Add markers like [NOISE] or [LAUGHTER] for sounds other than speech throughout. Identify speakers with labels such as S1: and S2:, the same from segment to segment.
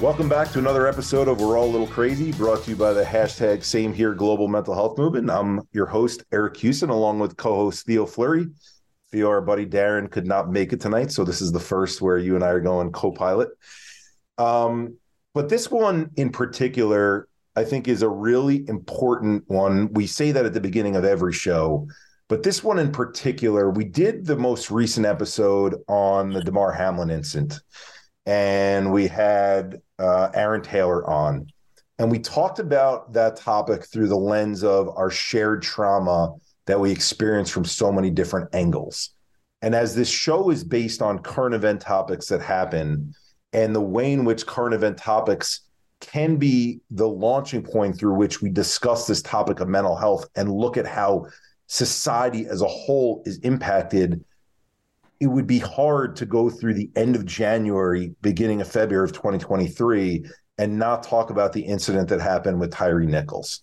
S1: Welcome back to another episode of We're All a Little Crazy, brought to you by the hashtag Same Here Global Mental Health Movement. I'm your host, Eric Kussin, along with co host Theo Fleury. Theo, our buddy Darren, could not make it tonight. So this is the first where you and I are going co pilot. Um, but this one in particular, I think, is a really important one. We say that at the beginning of every show. But this one in particular, we did the most recent episode on the Damar Hamlin incident and we had uh, Aaron Taylor on. And we talked about that topic through the lens of our shared trauma that we experience from so many different angles. And as this show is based on current event topics that happen and the way in which current event topics can be the launching point through which we discuss this topic of mental health and look at how society as a whole is impacted it would be hard to go through the end of January, beginning of February of 2023, and not talk about the incident that happened with Tyre Nichols.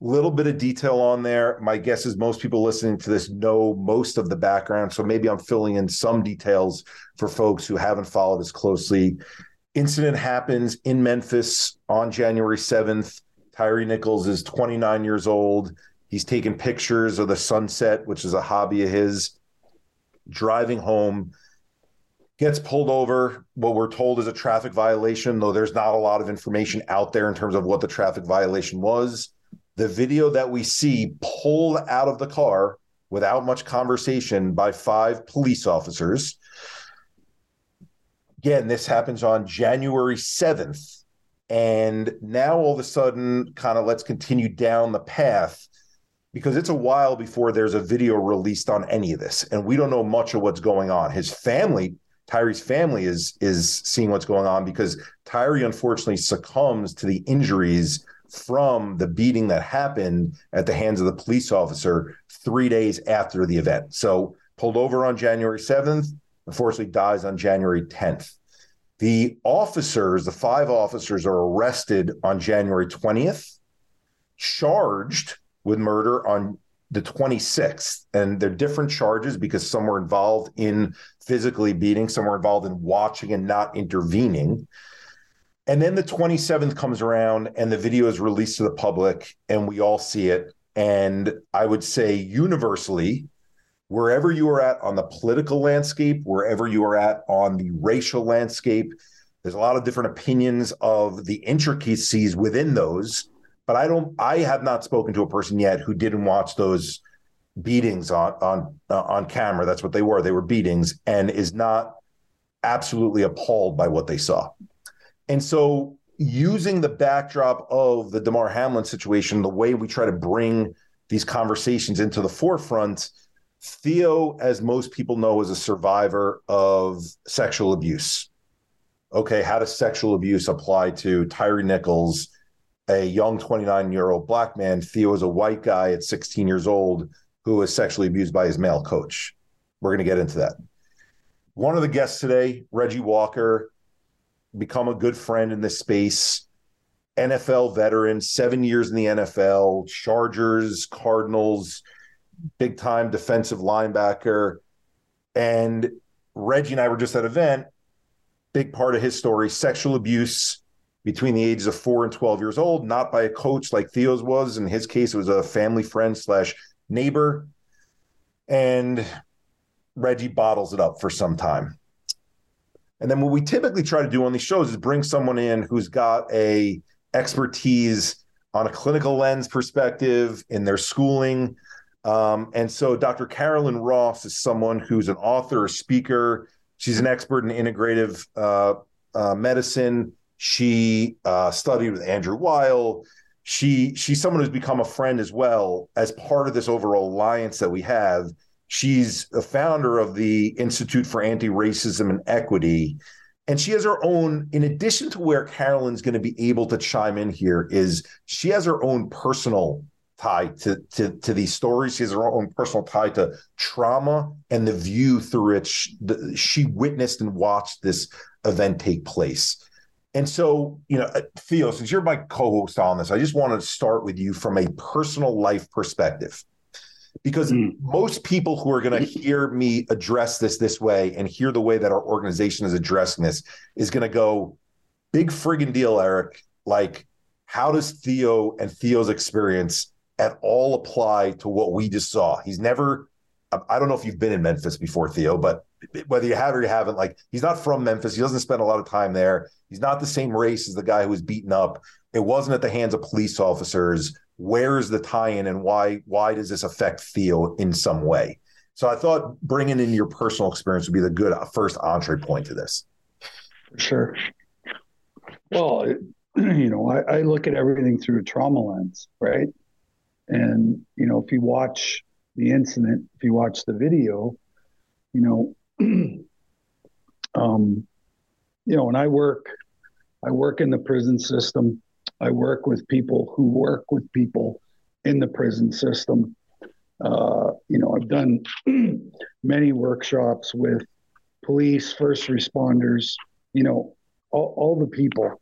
S1: Little bit of detail on there. My guess is most people listening to this know most of the background. So maybe I'm filling in some details for folks who haven't followed as closely. Incident happens in Memphis on January 7th. Tyre Nichols is 29 years old. He's taking pictures of the sunset, which is a hobby of his driving home, gets pulled over. What we're told is a traffic violation, though there's not a lot of information out there in terms of what the traffic violation was. The video that we see pulled out of the car without much conversation by five police officers. Again, this happens on January 7th. And now all of a sudden, kind of let's continue down the path because it's a while before there's a video released on any of this and we don't know much of what's going on his family Tyre's family is is seeing what's going on because Tyre unfortunately succumbs to the injuries from the beating that happened at the hands of the police officer 3 days after the event. So pulled over on January 7th, unfortunately dies on January 10th. The officers, the five officers are arrested on January 20th, charged with murder on the 26th and they're different charges because some were involved in physically beating some were involved in watching and not intervening. And then the 27th comes around and the video is released to the public and we all see it. And i would say universally wherever you are at on the political landscape wherever you are at on the racial landscape there's a lot of different opinions of the intricacies within those but I don't. I have not spoken to a person yet who didn't watch those beatings on on uh, on camera. That's what they were. They were beatings, and is not absolutely appalled by what they saw. And so, using the backdrop of the Damar Hamlin situation, the way we try to bring these conversations into the forefront. Theo, as most people know, is a survivor of sexual abuse. Okay, how does sexual abuse apply to Tyre Nichols? A young 29 year old black man. Theo is a white guy at 16 years old who was sexually abused by his male coach. We're going to get into that. One of the guests today, Reggie Walker, become a good friend in this space. NFL veteran, seven years in the NFL, Chargers, Cardinals, big time defensive linebacker. And Reggie and I were just at an event. Big part of his story sexual abuse between the ages of four and 12 years old, not by a coach like Theo's was. In his case, it was a family friend slash neighbor. And Reggie bottles it up for some time. And then what we typically try to do on these shows is bring someone in who's got a expertise on a clinical lens perspective in their schooling. Um, and so Dr. Carolyn Ross is someone who's an author, a speaker. She's an expert in integrative uh, uh, medicine she uh, studied with Andrew Weil. She she's someone who's become a friend as well as part of this overall alliance that we have. She's a founder of the Institute for Anti Racism and Equity. And she has her own, in addition to where Carolyn's going to be able to chime in here, is she has her own personal tie to, to, to these stories. She has her own personal tie to trauma and the view through which she witnessed and watched this event take place. And so, you know, uh, Theo, since you're my co-host on this, I just want to start with you from a personal life perspective. Because mm. most people who are going to hear me address this this way and hear the way that our organization is addressing this is going to go, big friggin' deal, Eric. Like, how does Theo and Theo's experience at all apply to what we just saw? He's never, I don't know if you've been in Memphis before, Theo, but whether you have or you haven't, like he's not from Memphis. He doesn't spend a lot of time there. He's not the same race as the guy who was beaten up. It wasn't at the hands of police officers. Where's the tie-in, and why? Why does this affect Theo in some way? So I thought bringing in your personal experience would be the good first entree point to this.
S2: For Sure. Well, [CLEARS THROAT] you know, I, I look at everything through a trauma lens, right? And you know, if you watch the incident, if you watch the video, you know, [CLEARS THROAT] um, you know, when I work, I work in the prison system. I work with people who work with people in the prison system. Uh, you know, I've done [CLEARS THROAT] many workshops with police, first responders, you know, all, all the people.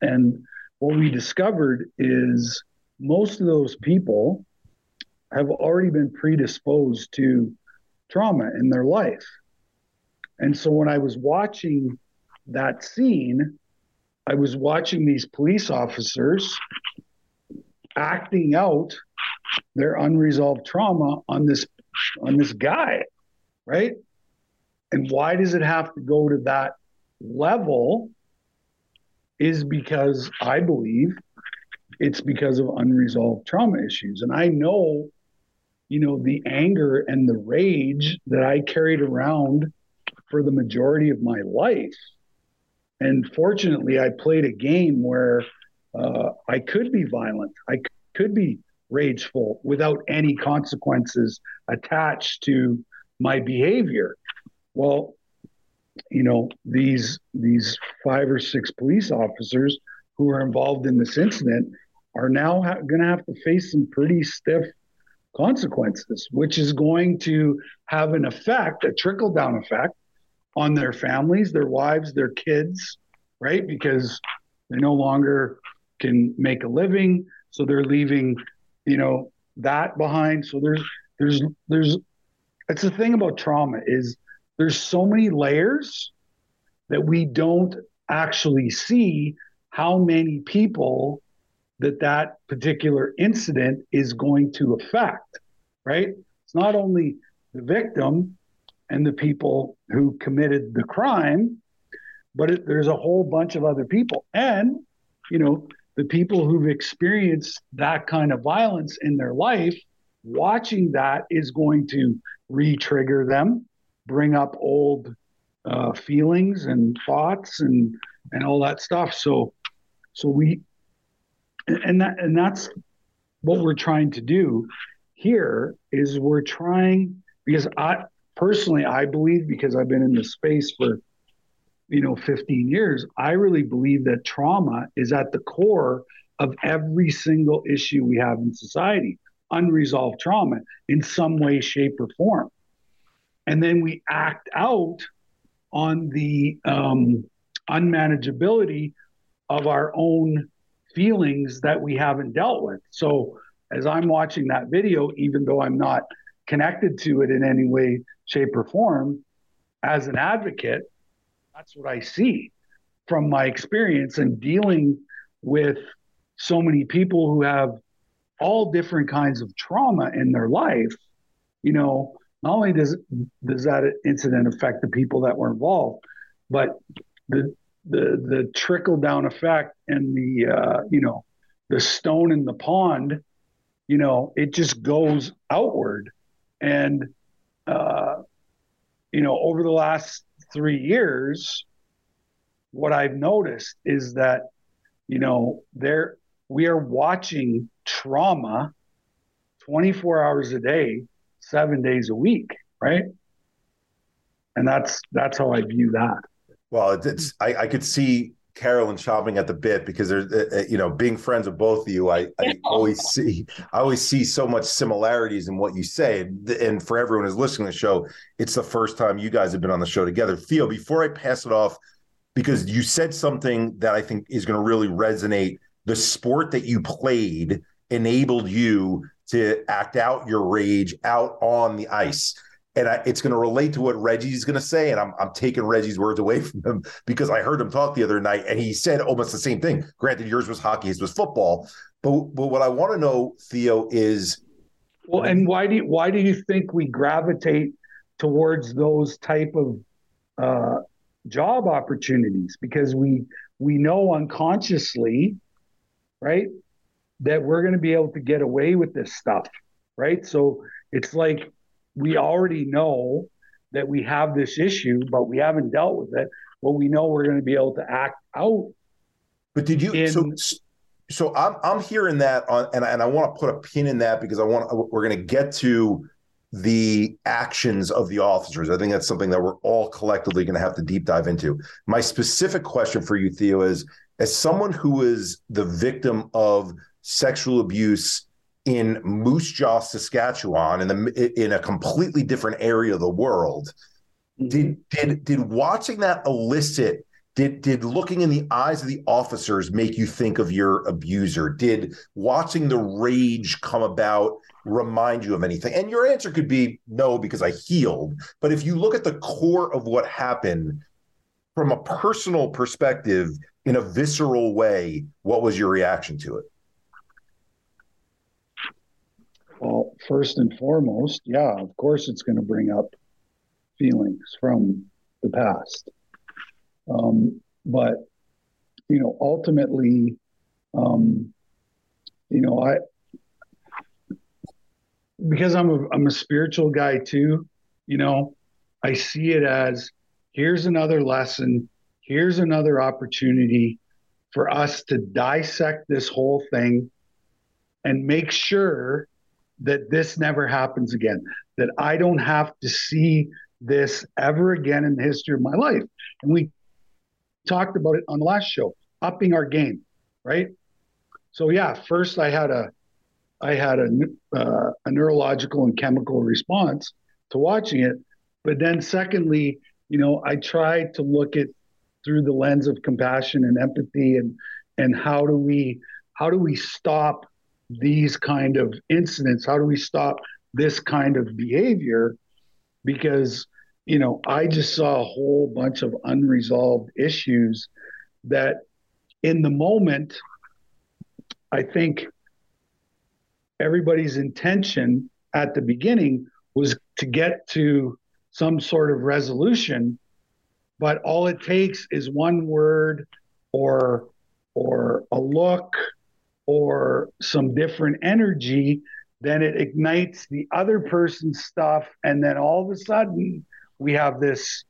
S2: And what we discovered is most of those people have already been predisposed to trauma in their life. And so when I was watching that scene, I was watching these police officers acting out their unresolved trauma on this on this guy, right? And why does it have to go to that level? Is because I believe it's because of unresolved trauma issues. And I know you know, the anger and the rage that I carried around for the majority of my life. And fortunately, I played a game where uh, I could be violent, I could be rageful without any consequences attached to my behavior. Well, you know, these these five or six police officers who are involved in this incident are now ha- going to have to face some pretty stiff consequences, which is going to have an effect, a trickle down effect on their families, their wives, their kids, right? Because they no longer can make a living. So they're leaving, you know, that behind. So there's, there's, there's, it's the thing about trauma is there's so many layers that we don't actually see how many people that that particular incident is going to affect, right? It's not only the victim and the people who committed the crime, but it, there's a whole bunch of other people. And, you know, the people who've experienced that kind of violence in their life, watching that is going to re trigger them, bring up old uh, feelings and thoughts and, and all that stuff. So, so we, and that and that's what we're trying to do here is we're trying because I personally I believe because I've been in the space for you know 15 years I really believe that trauma is at the core of every single issue we have in society unresolved trauma in some way shape or form. And then we act out on the um, unmanageability of our own feelings that we haven't dealt with. So as I'm watching that video, even though I'm not connected to it in any way, shape, or form, as an advocate, that's what I see from my experience and dealing with so many people who have all different kinds of trauma in their life. You know, not only does does that incident affect the people that were involved, but the the the trickle down effect and the uh, you know the stone in the pond you know it just goes outward and uh, you know over the last three years what i've noticed is that you know there we are watching trauma 24 hours a day seven days a week, right? And that's that's how I view that.
S1: Well, it's I, I could see Carolyn chomping at the bit because there's uh, uh, you know being friends with both of you I, I always see I always see so much similarities in what you say. And for everyone who's listening to the show it's the first time you guys have been on the show together. Theo before I pass it off because you said something that I think is going to really resonate the sport that you played enabled you to act out your rage out on the ice and I, it's going to relate to what Reggie's going to say. And I'm, I'm taking Reggie's words away from him [LAUGHS] because I heard him talk the other night and he said almost the same thing. Granted, yours was hockey, his was football. But, but what I want to know, Theo, is
S2: well, and why do you, why do you think we gravitate towards those type of uh, job opportunities? Because we we know unconsciously, right, that we're going to be able to get away with this stuff, right? So it's like we already know that we have this issue, but we haven't dealt with it. But we know we're going to be able to act out.
S1: But did you? In, so, so I'm I'm hearing that on, and and I want to put a pin in that because I want we're going to get to the actions of the officers. I think that's something that we're all collectively going to have to deep dive into. My specific question for you, Theo, is as someone who is the victim of sexual abuse in Moose Jaw, Saskatchewan, in the in a completely different area of the world. Mm-hmm. Did did did watching that elicit? Did did looking in the eyes of the officers make you think of your abuser? Did watching the rage come about remind you of anything? And your answer could be no, because I healed. But if you look at the core of what happened from a personal perspective in a visceral way, what was your reaction to it?
S2: Well, first and foremost, yeah, of course it's going to bring up feelings from the past. Um, but, you know, ultimately, um, you know, I, because I'm a, I'm a spiritual guy too, you know, I see it as here's another lesson, here's another opportunity for us to dissect this whole thing and make sure that this never happens again, that I don't have to see this ever again in the history of my life. And we talked about it on the last show, upping our game, right? So yeah, first I had a I had a, uh, a neurological and chemical response to watching it, but then secondly, you know, I tried to look at through the lens of compassion and empathy and and how do we how do we stop these kind of incidents? How do we stop this kind of behavior? Because, you know, I just saw a whole bunch of unresolved issues that in the moment, I think everybody's intention at the beginning was to get to some sort of resolution but all it takes is one word or or a look or some different energy, then it ignites the other person's stuff. And then all of a sudden, we have this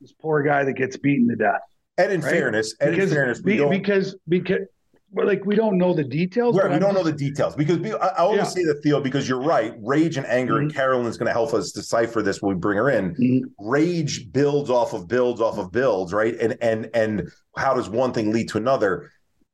S2: this poor guy that gets beaten to death.
S1: And in right? fairness, and because, in fairness,
S2: we be, because because but like we don't know the details.
S1: Right, we don't know the details because I, I always yeah. say that Theo because you're right. Rage and anger, mm-hmm. and Carolyn is going to help us decipher this when we bring her in. Mm-hmm. Rage builds off of builds off of builds, right? And and and how does one thing lead to another?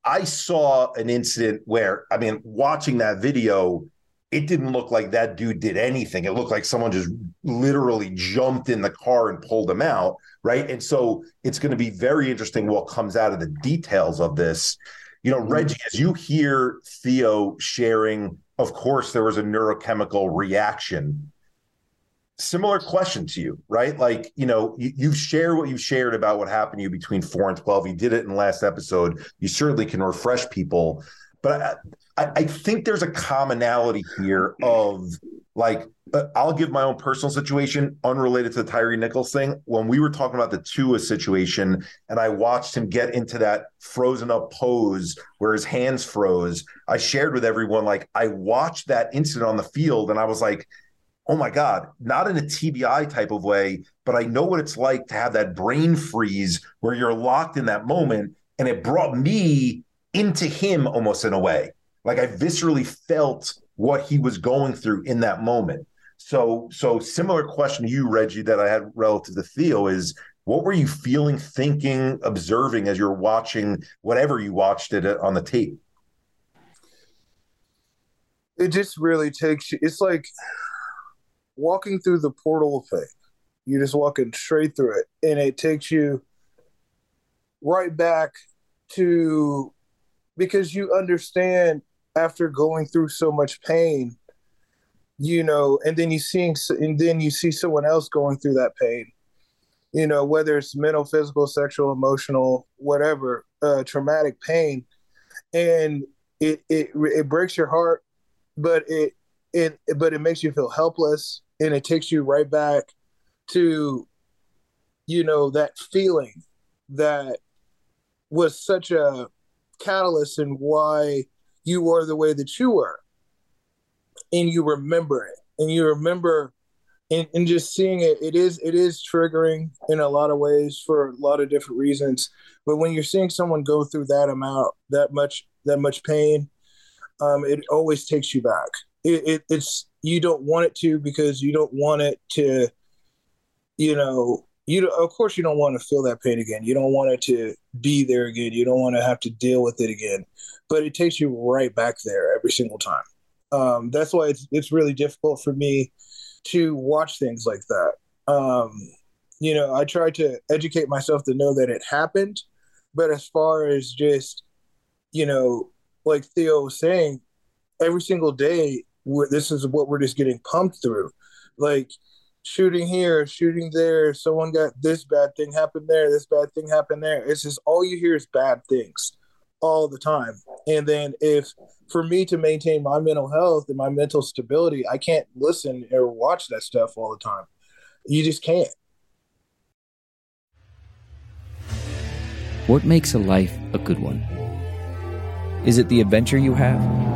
S1: I saw an incident where, I mean, watching that video, it didn't look like that dude did anything. It looked like someone just literally jumped in the car and pulled him out. Right. And so it's going to be very interesting what comes out of the details of this. You know, mm-hmm. Reggie, as you hear Theo sharing, of course, there was a neurochemical reaction similar question to you, right? Like, you know, you, you've shared what you've shared about what happened to you between four and 12. You did it in the last episode. You certainly can refresh people. But I, I think there's a commonality here of like, uh, I'll give my own personal situation unrelated to the Tyre Nichols thing. When we were talking about the Tua situation, and I watched him get into that frozen up pose where his hands froze, I shared with everyone, like, I watched that incident on the field and I was like, oh my God, not in a TBI type of way, but I know what it's like to have that brain freeze where you're locked in that moment. And it brought me into him almost in a way. Like I viscerally felt what he was going through in that moment. So, so similar question to you, Reggie, that I had relative to Theo is what were you feeling, thinking, observing as you're watching whatever you watched it on the tape?
S3: It just really takes you, it's like walking through the portal of faith. You're just walking straight through it, and it takes you right back to because you understand after going through so much pain you know and then you seeing and then you see someone else going through that pain. You know whether it's mental physical sexual emotional whatever uh, traumatic pain. And it it it breaks your heart but it it but it makes you feel helpless and it takes you right back to you know that feeling that was such a catalyst in why you were the way that you were and you remember it. And you remember and, and just seeing it it is it is triggering in a lot of ways for a lot of different reasons. But when you're seeing someone go through that amount that much that much pain um, it always takes you back. It, it, it's you don't want it to because you don't want it to you know you of course you don't want to feel that pain again. You don't want it to be there again. You don't want to have to deal with it again. But it takes you right back there every single time. Um, that's why it's it's really difficult for me to watch things like that. Um, you know i try to educate myself to know that it happened. But as far as just you know like theo was saying every single day this is what we're just getting pumped through like shooting here, shooting there. Someone got this bad thing happened there, this bad thing happened there. It's just all you hear is bad things all the time. And then if for me to maintain my mental health and my mental stability, I can't listen or watch that stuff all the time. You just can't.
S4: What makes a life a good one? Is it the adventure you have?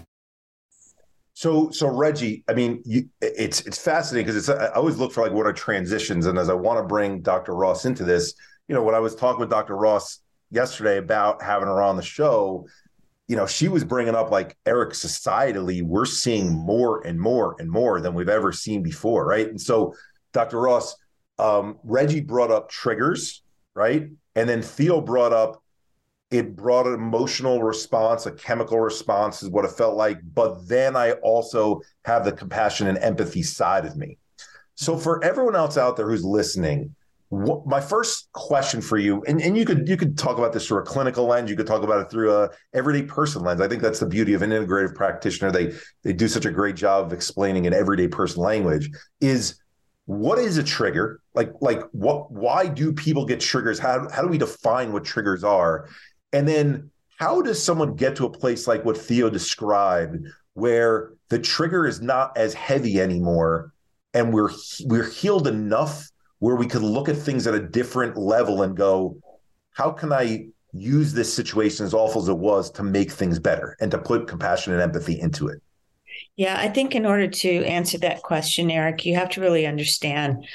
S1: So, so Reggie, I mean, you, it's it's fascinating because it's I always look for like what are transitions, and as I want to bring Dr. Ross into this, you know, when I was talking with Dr. Ross yesterday about having her on the show, you know, she was bringing up like Eric, societally, we're seeing more and more and more than we've ever seen before, right? And so, Dr. Ross, um, Reggie brought up triggers, right, and then Theo brought up it brought an emotional response, a chemical response is what it felt like. But then I also have the compassion and empathy side of me. So for everyone else out there who's listening, what, my first question for you, and, and you could you could talk about this through a clinical lens, you could talk about it through a everyday person lens. I think that's the beauty of an integrative practitioner. They they do such a great job of explaining in everyday person language. Is what is a trigger? Like like what why do people get triggers? How how do we define what triggers are? And then how does someone get to a place like what Theo described where the trigger is not as heavy anymore and we're we're healed enough where we could look at things at a different level and go how can I use this situation as awful as it was to make things better and to put compassion and empathy into it?
S5: Yeah, I think in order to answer that question, Eric, you have to really understand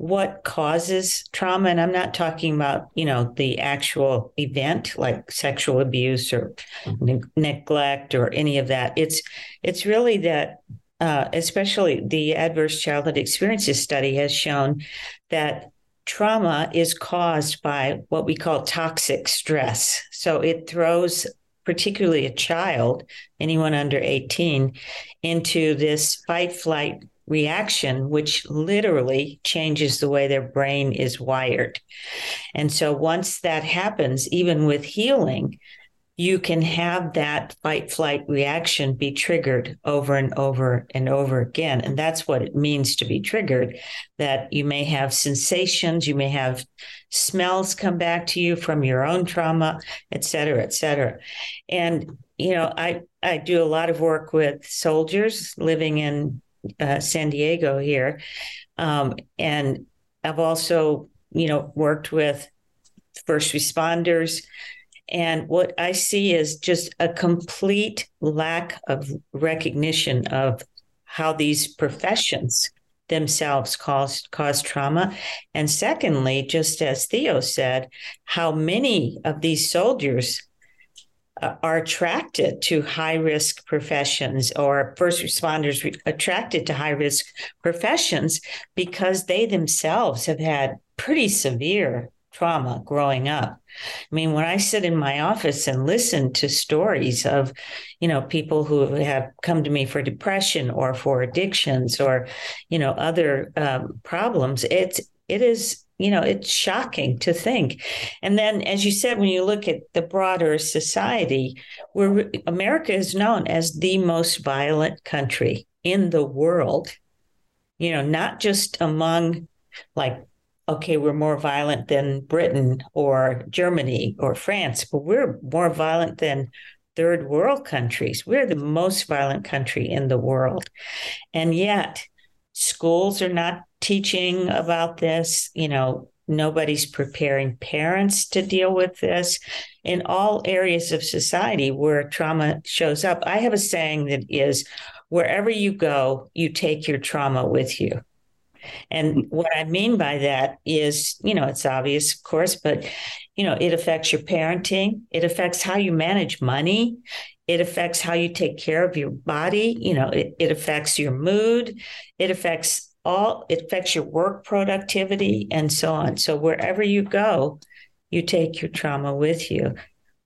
S5: what causes trauma. And i'm not talking about you know the actual event like sexual abuse or ne- neglect or any of that. It's it's really that uh, especially the adverse childhood experiences study has shown that trauma is caused by what we call toxic stress. So it throws particularly a child anyone under 18 into this fight flight reaction, which literally changes the way their brain is wired. And so once that happens, even with healing, you can have that fight flight reaction be triggered over and over and over again. And that's what it means to be triggered that you may have sensations, you may have smells come back to you from your own trauma, et cetera, et cetera. And, you know, I, I do a lot of work with soldiers living in uh, San Diego here. Um, and I've also, you know, worked with first responders and what I see is just a complete lack of recognition of how these professions themselves cause cause trauma and secondly just as theo said how many of these soldiers are attracted to high risk professions or first responders re- attracted to high risk professions because they themselves have had pretty severe trauma growing up. I mean, when I sit in my office and listen to stories of, you know, people who have come to me for depression or for addictions or, you know, other um, problems, it's it is you know it's shocking to think and then as you said when you look at the broader society where america is known as the most violent country in the world you know not just among like okay, we're more violent than Britain or Germany or France, but we're more violent than third world countries. We're the most violent country in the world. And yet, schools are not teaching about this. You know, nobody's preparing parents to deal with this in all areas of society where trauma shows up. I have a saying that is wherever you go, you take your trauma with you. And what I mean by that is, you know, it's obvious, of course, but, you know, it affects your parenting, it affects how you manage money, it affects how you take care of your body, you know, it, it affects your mood, it affects all, it affects your work productivity and so on. So wherever you go, you take your trauma with you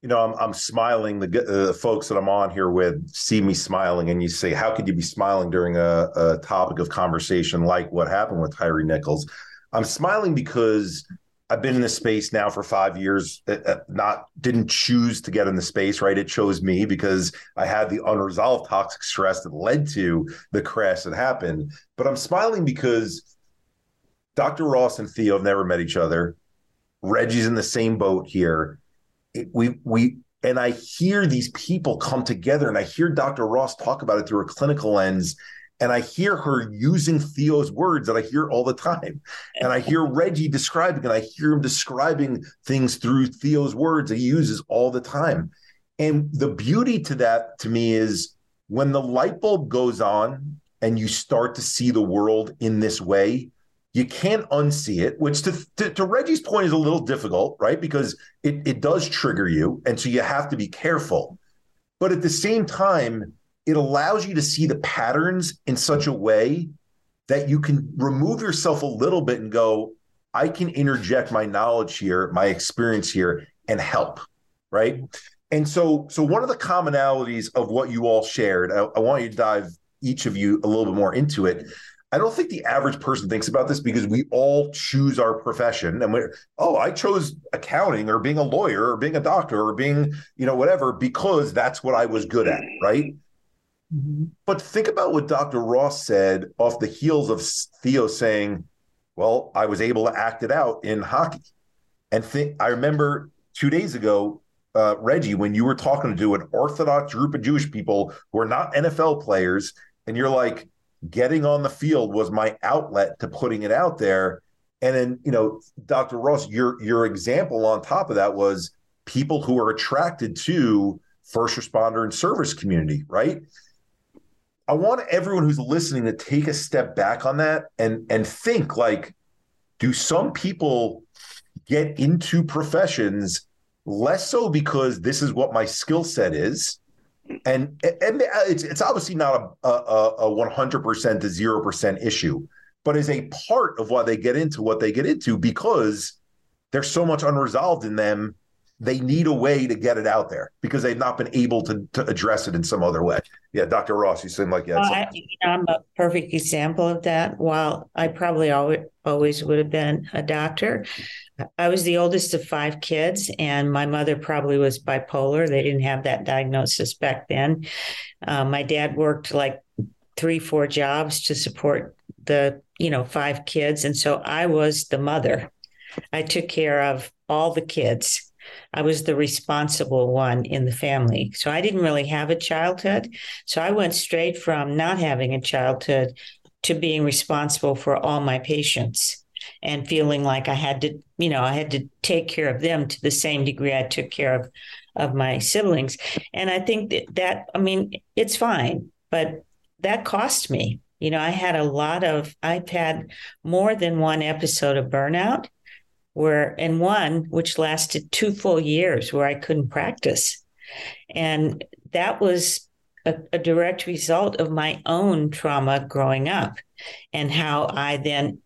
S1: you know, I'm, I'm smiling. The, uh, folks that I'm on here with see me smiling, and you say, "How could you be smiling during a, a topic of conversation like what happened with Tyre Nichols?" I'm smiling because I've been in this space now for five years. Uh, uh, not didn't choose to get in the space, right? It chose me because I had the unresolved toxic stress that led to the crash that happened. But I'm smiling because Dr. Ross and Theo have never met each other. Reggie's in the same boat here it, we we and I hear these people come together, and I hear Dr. Ross talk about it through a clinical lens, and I hear her using Theo's words that I hear all the time, and I hear Reggie describing, and I hear him describing things through Theo's words that he uses all the time. And the beauty to that to me is when the light bulb goes on and you start to see the world in this way, you can't unsee it, which to, to, to, Reggie's point is a little difficult, right? Because it, it does trigger you. And so you have to be careful. But at the same time, it allows you to see the patterns in such a way that you can remove yourself a little bit and go, I can interject my knowledge here, my experience here, and help. Right. And so, so one of the commonalities of what you all shared, I, I want you to dive each of you a little bit more into it I don't think the average person thinks about this because we all choose our profession and we're, oh, I chose accounting or being a lawyer or being a doctor or being, you know, whatever, because that's what I was good at. Right. But think about what Dr. Ross said off the heels of Theo saying, well, I was able to act it out in hockey. And think, I remember two days ago, uh, Reggie, when you were talking to an Orthodox group of Jewish people who are not NFL players, and you're like, getting on the field was my outlet to putting it out there. And then, you know, Dr. Ross, your your example on top of that was people who are attracted to first responder and service community, right? I want everyone who's listening to take a step back on that and and think like, do some people get into professions less so because this is what my skill set is, and and it's it's obviously not a a one hundred percent to zero percent issue, but is a part of why they get into what they get into because there's so much unresolved in them they need a way to get it out there because they've not been able to, to address it in some other way. Yeah, Dr. Ross, you seem like yeah.
S5: I, am a perfect example of that. While I probably always, always would have been a doctor, I was the oldest of five kids, and my mother probably was bipolar. They didn't have that diagnosis back then. Uh, my dad worked like three, four jobs to support the you know five kids, and so I was the mother. I took care of all the kids I was the responsible one in the family. So I didn't really have a childhood. So I went straight from not having a childhood to being responsible for all my patients and feeling like I had to, you know, I had to take care of them to the same degree I took care of of my siblings. And I think that, that I mean, it's fine, but that cost me. You know, I had a lot of I've had more than one episode of burnout where and one which lasted two full years where I couldn't practice. And that was a, a, direct result of my own trauma growing up and how I then,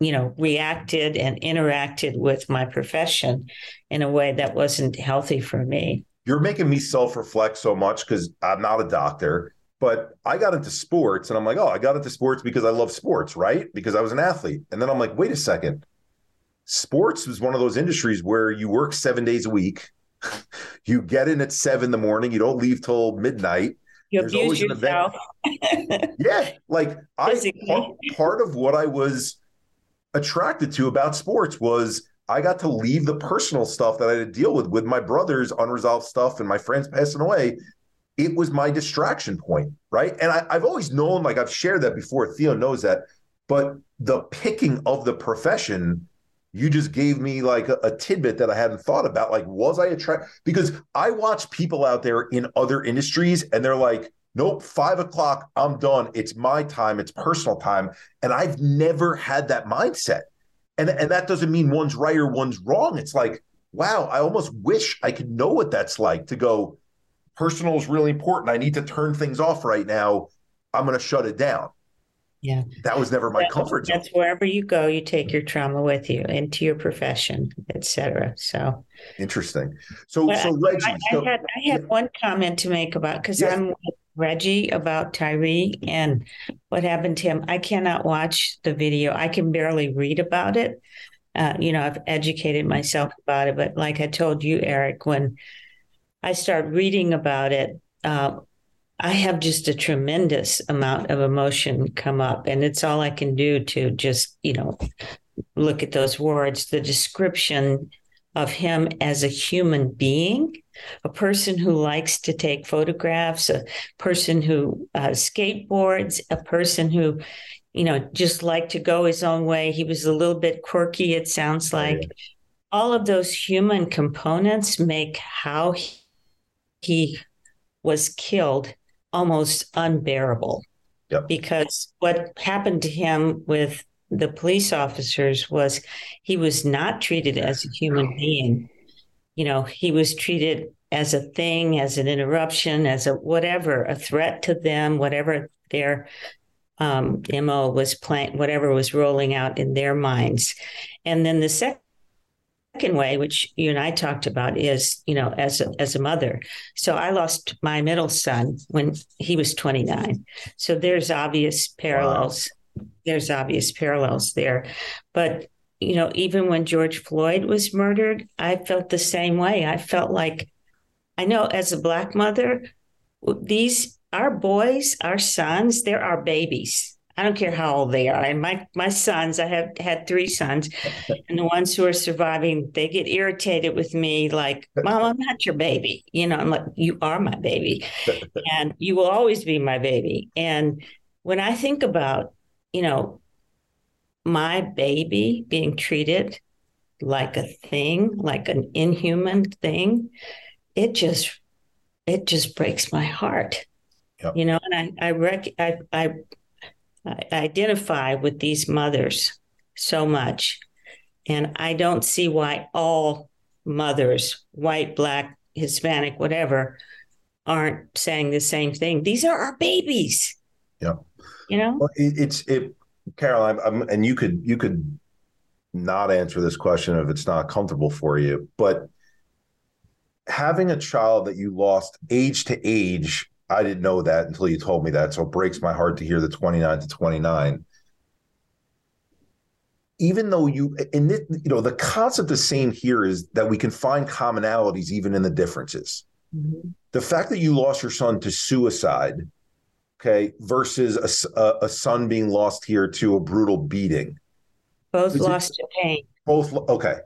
S5: you know, reacted and interacted with my profession in a way that wasn't healthy for me.
S1: You're making me self reflect so much because I'm not a doctor. But I got into sports and I'm like, oh, I got into sports because I love sports, right? Because I was an athlete. And then I'm like, wait a second sports was one of those industries where you work seven days a week. [LAUGHS] you get in at seven in the morning. You don't leave till midnight.
S5: You There's abuse yourself. [LAUGHS]
S1: yeah, like I part, part of what I was attracted to about sports was I got to leave the personal stuff that I had to deal with with my brother's unresolved stuff and my friends passing away. It was my distraction point, right? And I, I've always known, like I've shared that before. Theo knows that, but the picking of the profession you just gave me like a, a, tidbit that I hadn't thought about. Like, was I attracted? Because I watch people out there in other industries and they're like, nope, five o'clock, I'm done. It's my time, it's personal time. And I've never had that mindset. And, and that doesn't mean one's right or one's wrong. It's like, wow, I almost wish I could know what that's like to go, personal is really important. I need to turn things off right now. I'm going to shut it down.
S5: Yeah.
S1: That was never my comfort
S5: zone. That's wherever you go, you take your trauma with you into your profession, etc. So
S1: interesting. So, but so Reggie, I,
S5: so, I had I had yeah. one comment to make about because I'm with Reggie about Tyre and what happened to him. I cannot watch the video. I can barely read about it. Uh, you know, I've educated myself about it, but like I told you, Eric, when I start reading about it, uh, I have just a tremendous amount of emotion come up, and it's all I can do to just, you know, look at those words. The description of him as a human being, a person who likes to take photographs, a person who uh, skateboards, a person who, you know, just liked to go his own way. He was a little bit quirky, it sounds like. All of those human components make how he was killed almost unbearable.
S1: Yep.
S5: Because what happened to him with the police officers was he was not treated as a human being. You know, he was treated as a thing, as an interruption, as a whatever, a threat to them, whatever their um, MO was playing, whatever was rolling out in their minds. And then the second second way, which you and I talked about, is you know as a, as a mother. So I lost my middle son when he was 29. So there's obvious parallels. Wow. There's obvious parallels there, but you know even when George Floyd was murdered, I felt the same way. I felt like I know as a black mother, these our boys, our sons, they're our babies I don't care how old they are. And my my sons, I have had three sons, [LAUGHS] and the ones who are surviving, they get irritated with me, like, [LAUGHS] "Mom, I'm not your baby." You know, I'm like, "You are my baby, [LAUGHS] and you will always be my baby." And when I think about, you know, my baby being treated like a thing, like an inhuman thing, it just it just breaks my heart. Yep. You know, and I I rec I I I identify with these mothers so much. And I don't see why all mothers, white, black, Hispanic, whatever, aren't saying the same thing. These are our babies.
S1: Yeah.
S5: You know,
S1: well, it, it's it, Carol, I'm, I'm, and you could you could not answer this question if it's not comfortable for you, but having a child that you lost age to age, I didn't know that until you told me that. So it breaks my heart to hear the 29 to 29. Even though you, and this, you know, the concept the same here is that we can find commonalities even in the differences. Mm-hmm. The fact that you lost your son to suicide, okay, versus a, a, a son being lost here to a brutal beating.
S5: Both lost it, to pain.
S1: Both, okay.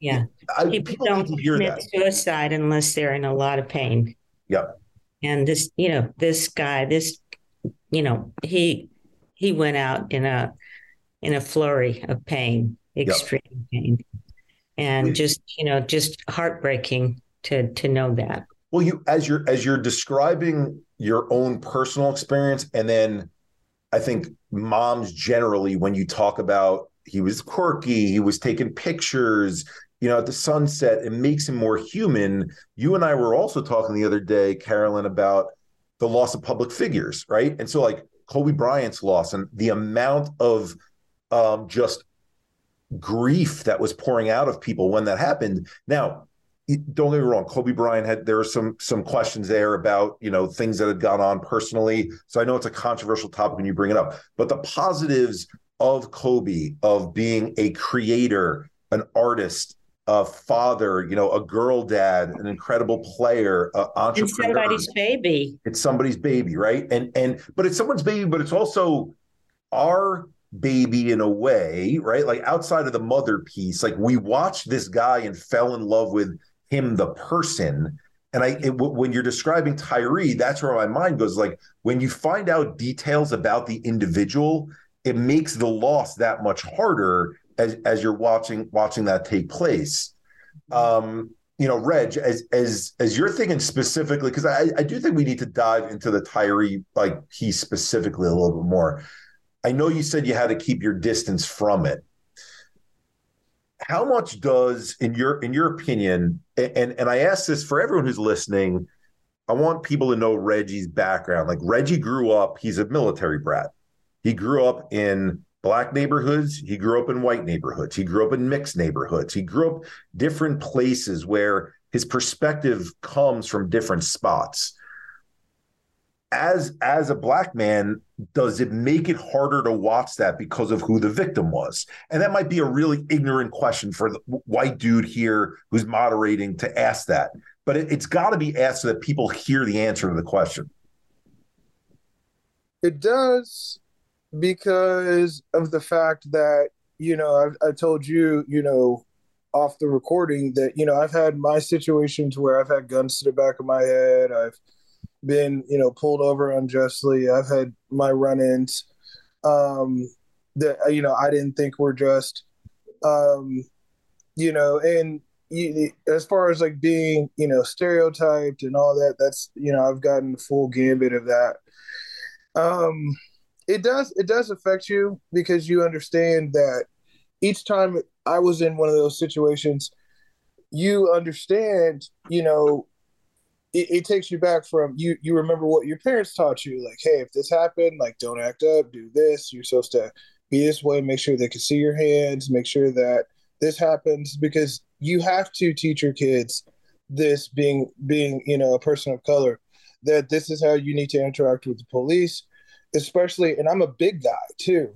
S5: Yeah.
S1: I, people, people
S5: don't commit
S1: that.
S5: suicide unless they're in a lot of pain.
S1: Yep.
S5: And this, you know, this guy, this, you know, he he went out in a in a flurry of pain, extreme yep. pain, and just you know, just heartbreaking to to know that.
S1: Well, you as you're as you're describing your own personal experience, and then I think moms generally, when you talk about he was quirky, he was taking pictures, you know, at the sunset, it makes him more human. You and I were also talking the other day, Carolyn, about the loss of public figures, right? And so, like Kobe Bryant's loss and the amount of um, just grief that was pouring out of people when that happened. Now, don't get me wrong, Kobe Bryant had there are some some questions there about you know things that had gone on personally. So I know it's a controversial topic when you bring it up, but the positives of Kobe of being a creator, an artist, a father, you know, a girl dad, an incredible player, an entrepreneur.
S5: It's somebody's baby.
S1: It's somebody's baby, right? And and but it's someone's baby, but it's also our baby in a way, right? Like outside of the mother piece, like we watched this guy and fell in love with him, the person. And I, it, when you're describing Tyre, that's where my mind goes. Like when you find out details about the individual, it makes the loss that much harder as as you're watching watching that take place. Um, you know, Reg, as as as you're thinking specifically, because I, I do think we need to dive into the Tyre like piece specifically a little bit more. I know you said you had to keep your distance from it. How much does, in your in your opinion, and and I ask this for everyone who's listening, I want people to know Reggie's background. Like Reggie grew up, he's a military brat. He grew up in black neighborhoods. He grew up in white neighborhoods. He grew up in mixed neighborhoods. He grew up different places where his perspective comes from different spots. As as a black man, does it make it harder to watch that because of who the victim was? And that might be a really ignorant question for the white dude here who's moderating to ask that. But it, it's got to be asked so that people hear the answer to the question.
S3: It does because of the fact that you know I've, I told you you know off the recording that you know I've had my situations where I've had guns to the back of my head. I've been you know pulled over unjustly. I've had my run-ins um, that you know I didn't think were just. Um, you know, and you, as far as like being you know stereotyped and all that, that's you know I've gotten the full gambit of that. Um, it does it does affect you because you understand that each time I was in one of those situations, you understand, you know, it, it, takes you back from you you remember what your parents taught you, like, hey, if this happened, like don't act up, do this, you're supposed to be this way, make sure they can see your hands, make sure that this happens because you have to teach your kids this being being, you know, a person of color, that this is how you need to interact with the police especially, and I'm a big guy too.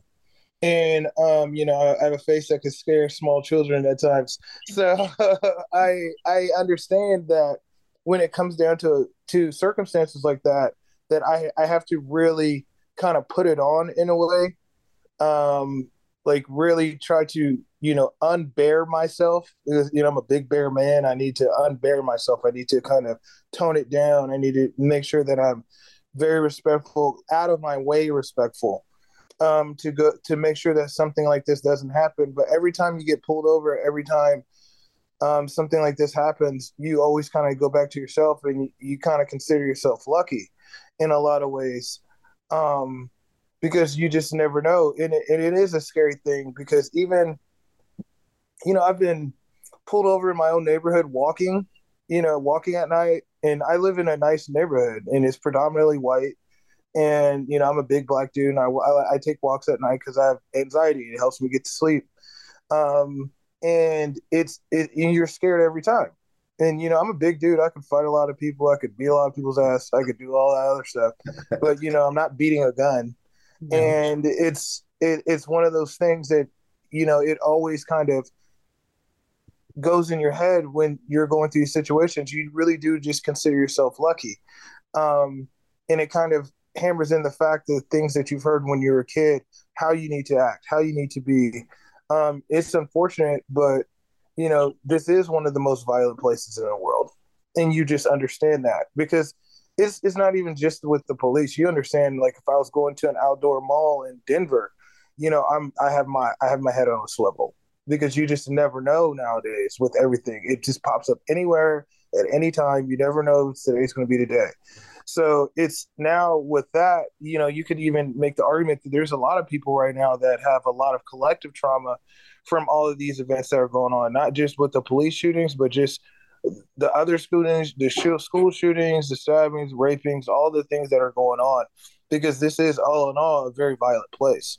S3: And um, you know, I have a face that could scare small children at times. So [LAUGHS] I I understand that when it comes down to to circumstances like that, that I I have to really kind of put it on in a way. Um, like really try to you know unbear myself you know i'm a big bear man i need to unbear myself i need to kind of tone it down i need to make sure that i'm very respectful, out of my way respectful, um, to go to make sure that something like this doesn't happen. But every time you get pulled over, every time um, something like this happens, you always kind of go back to yourself and you, you kind of consider yourself lucky in a lot of ways. Um, because you just never know. And it, and it is a scary thing because even, you know, I've been pulled over in my own neighborhood walking, you know, walking at night and I live in a nice neighborhood, and it's predominantly white. And you know, I'm a big black dude, and I, I, I take walks at night because I have anxiety. It helps me get to sleep. Um, and it's it, you're scared every time. And you know, I'm a big dude. I could fight a lot of people. I could beat a lot of people's ass. I could do all that other stuff. [LAUGHS] but you know, I'm not beating a gun. No. And it's it, it's one of those things that you know it always kind of goes in your head when you're going through situations. You really do just consider yourself lucky, um, and it kind of hammers in the fact that things that you've heard when you were a kid, how you need to act, how you need to be. Um, it's unfortunate, but you know this is one of the most violent places in the world, and you just understand that because it's it's not even just with the police. You understand, like if I was going to an outdoor mall in Denver, you know, I'm I have my I have my head on a swivel because you just never know nowadays with everything. It just pops up anywhere at any time. You never know today's going to be today. So it's now with that, you know, you could even make the argument that there's a lot of people right now that have a lot of collective trauma from all of these events that are going on, not just with the police shootings, but just the other shootings, the school shootings, the stabbings, rapings, all the things that are going on, because this is all in all a very violent place.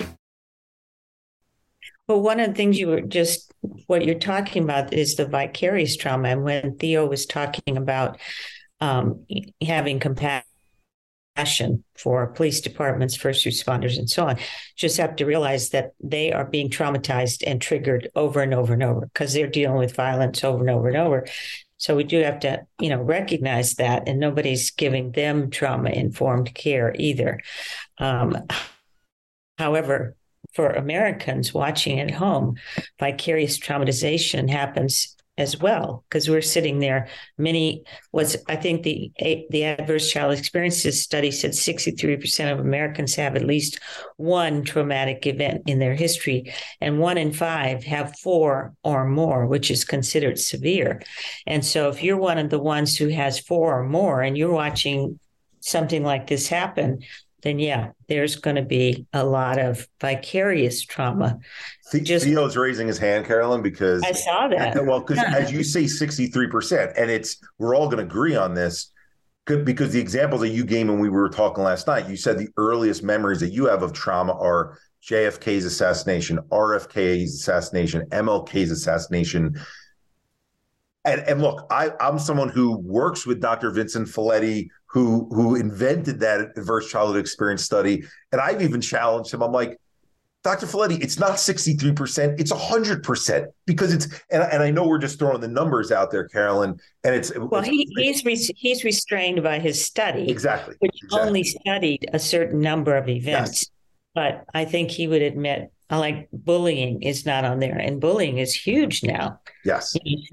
S5: Well, one of the things you were just what you're talking about is the vicarious trauma. And when Theo was talking about um, having compassion for police departments, first responders, and so on, just have to realize that they are being traumatized and triggered over and over and over because they're dealing with violence over and over and over. So we do have to, you know, recognize that, and nobody's giving them trauma informed care either. Um, however, for Americans watching at home, vicarious traumatization happens as well because we're sitting there. Many was i think the the adverse child experiences study said 63% of americans have at least one traumatic event in their history and one in five have four or more which is considered severe. And so if you're one of the ones who has four or more and you're watching something like this happen then yeah, there's going to be a lot of vicarious trauma.
S1: Just, Theo's raising his hand, Carolyn, because
S5: I saw that.
S1: Well, because as you say, 63%, and it's we're all going to agree on this because the examples that you gave when we were talking last night, you said the earliest memories that you have of trauma are JFK's assassination, RFK's assassination, MLK's assassination. And, and look, I, I'm someone who works with Dr. Vincent Felitti, who who invented that adverse childhood experience study. And I've even challenged him. I'm like, Dr. Felitti, it's not 63%, it's 100% because it's, and, and I know we're just throwing the numbers out there, Carolyn, and it's.
S5: Well,
S1: it's,
S5: he, he's, re- he's restrained by his study.
S1: Exactly.
S5: Which
S1: exactly.
S5: only studied a certain number of events. Yes. But I think he would admit, like bullying is not on there, and bullying is huge now.
S1: Yes.
S5: Huge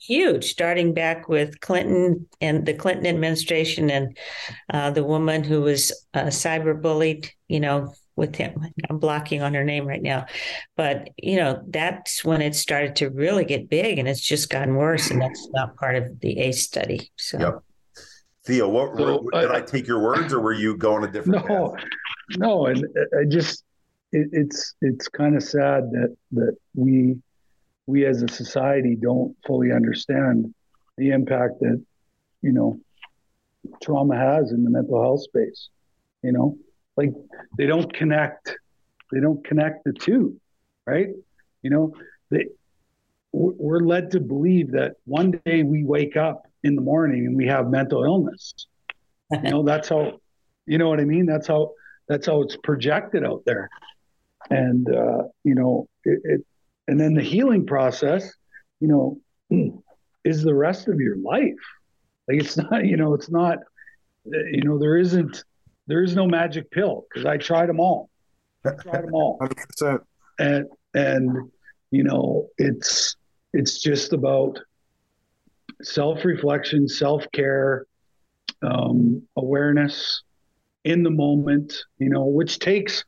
S5: huge, starting back with Clinton and the Clinton administration and uh, the woman who was uh, cyber bullied, you know, with him. I'm blocking on her name right now. But, you know, that's when it started to really get big and it's just gotten worse. And that's not part of the ACE study. So,
S1: yep. Theo, what, so, did uh, I take your words or were you going a different
S2: No, path? no. And I just, it, it's, it's kind of sad that, that we, we as a society don't fully understand the impact that you know trauma has in the mental health space you know? Like they don't connect they don't connect the two right? You know they we're led to believe that one day we wake up in the morning and we have mental illness. You know that's how you know what i mean? That's how that's how it's projected out there. And uh, you know it, it and then the healing process, you know, is the rest of your life. Like it's not, you know, it's not, you know, there isn't, there is no magic pill because I tried them all. I tried them all.
S3: 100%.
S2: And, and, you know, it's, it's just about self reflection, self care, um, awareness in the moment, you know, which takes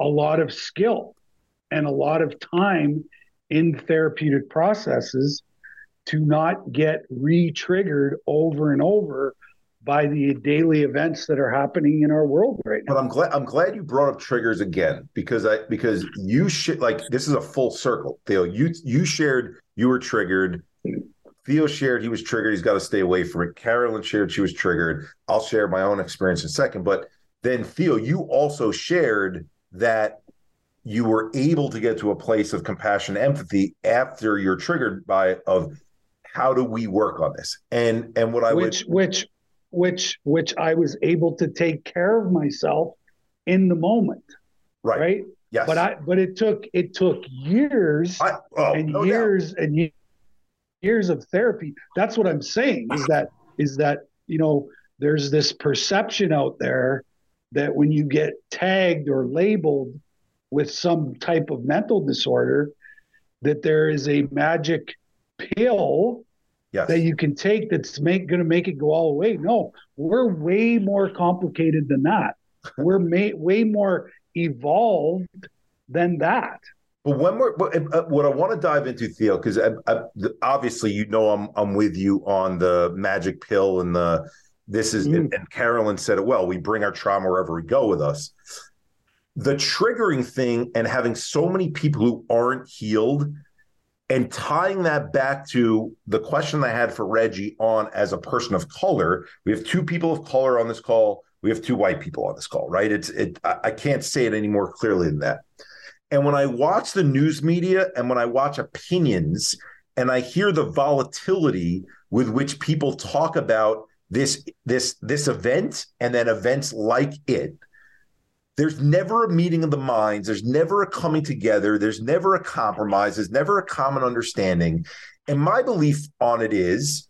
S2: a lot of skill and a lot of time in therapeutic processes to not get re triggered over and over by the daily events that are happening in our world right now.
S1: But I'm glad I'm glad you brought up triggers again because I because you should like this is a full circle, Theo. You you shared you were triggered. Theo shared he was triggered. He's got to stay away from it. Carolyn shared she was triggered. I'll share my own experience in a second. But then Theo, you also shared that you were able to get to a place of compassion, empathy after you're triggered by of how do we work on this? And and what I
S2: which
S1: would
S2: which which which I was able to take care of myself in the moment.
S1: right,
S2: Right.
S1: yes,
S2: But I but it took it took years
S1: I, oh,
S2: and
S1: no doubt.
S2: years and ye- years of therapy. That's what I'm saying is that is that you know there's this perception out there that when you get tagged or labeled with some type of mental disorder that there is a magic pill
S1: yes.
S2: that you can take that's make going to make it go all away. No, we're way more complicated than that. [LAUGHS] We're way more evolved than that.
S1: But when we're but, uh, what I want to dive into, Theo, because obviously you know I'm I'm with you on the magic pill and the this is
S2: Mm.
S1: and, and Carolyn said it well. We bring our trauma wherever we go with us. The triggering thing and having so many people who aren't healed and tying that back to the question I had for Reggie on as a person of color. We have two people of color on this call. We have two white people on this call, right? It's it. I, can't say it any more clearly than that. And when I watch the news media and when I watch opinions and I hear the volatility with which people talk about this this this event and then events like it, there's never a meeting of the minds. There's never a coming together. There's never a compromise. There's never a common understanding. And my belief on it is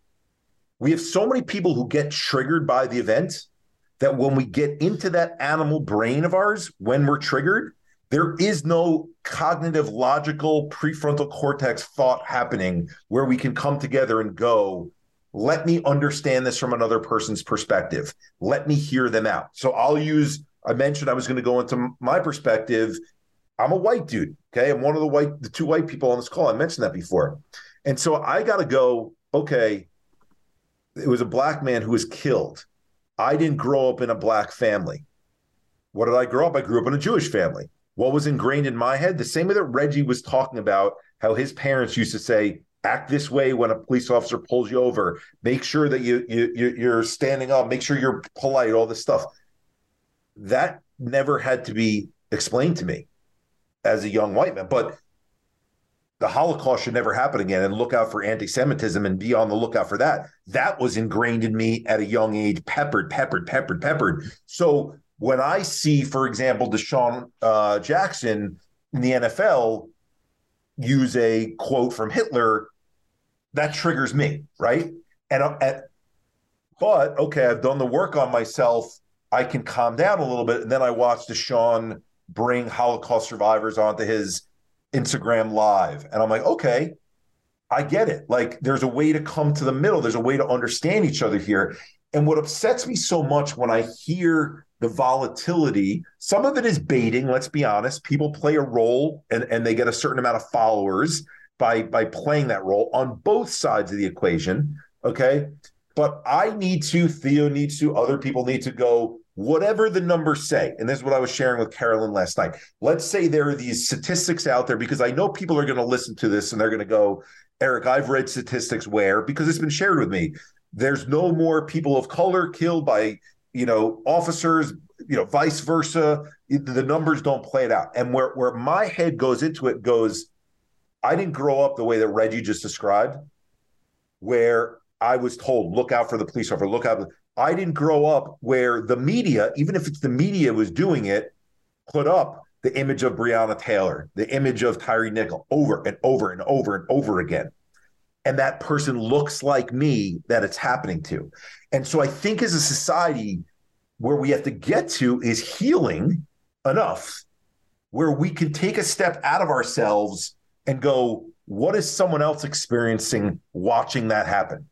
S1: we have so many people who get triggered by the event that when we get into that animal brain of ours, when we're triggered, there is no cognitive, logical, prefrontal cortex thought happening where we can come together and go, let me understand this from another person's perspective. Let me hear them out. So I'll use, I mentioned I was going to go into my perspective. I'm a white dude. Okay. I'm one of the white, the two white people on this call. I mentioned that before. And so I got to go, okay, it was a black man who was killed. I didn't grow up in a black family. What did I grow up? I grew up in a Jewish family. What was ingrained in my head? The same way that Reggie was talking about how his parents used to say, act this way when a police officer pulls you over. Make sure that you, you you- you're standing up. Make sure you're polite. All this stuff. That never had to be explained to me as a young white man. But the Holocaust should never happen again, and look out for anti-Semitism and be on the lookout for that. That was ingrained in me at a young age, peppered, peppered, peppered, peppered. So when I see, for example, DeSean uh, Jackson in the NFL use a quote from Hitler, that triggers me, right? And, uh, but okay, I've done the work on myself. I can calm down a little bit, and then I watch DeSean bring Holocaust survivors onto his Instagram live, and I'm like, okay, I get it. Like, there's a way to come to the middle. There's a way to understand each other here. And what upsets me so much when I hear the volatility, some of it is baiting, let's be honest. People play a role and, and they get a certain amount of followers by by playing that role on both sides of the equation. Okay. But I need to, Theo needs to, other people need to go, whatever the numbers say. And this is what I was sharing with Carolyn last night. Let's say there are these statistics out there because I know people are going to listen to this and they're going to go, Eric, I've read statistics where, because it's been shared with me, there's no more people of color killed by, you know, officers, you know, vice versa. The numbers don't play it out. And where, where my head goes into it goes, I didn't grow up the way that Reggie just described, where I was told, look out for the police officer, look out. I didn't grow up where the media, even if it's the media was doing it, put up the image of Breonna Taylor, the image of Tyre Nichols over and over and over and over again. and that person looks like me that it's happening to. And so I think as a society, where we have to get to is healing enough where we can take a step out of ourselves and go, what is someone else experiencing watching that happen?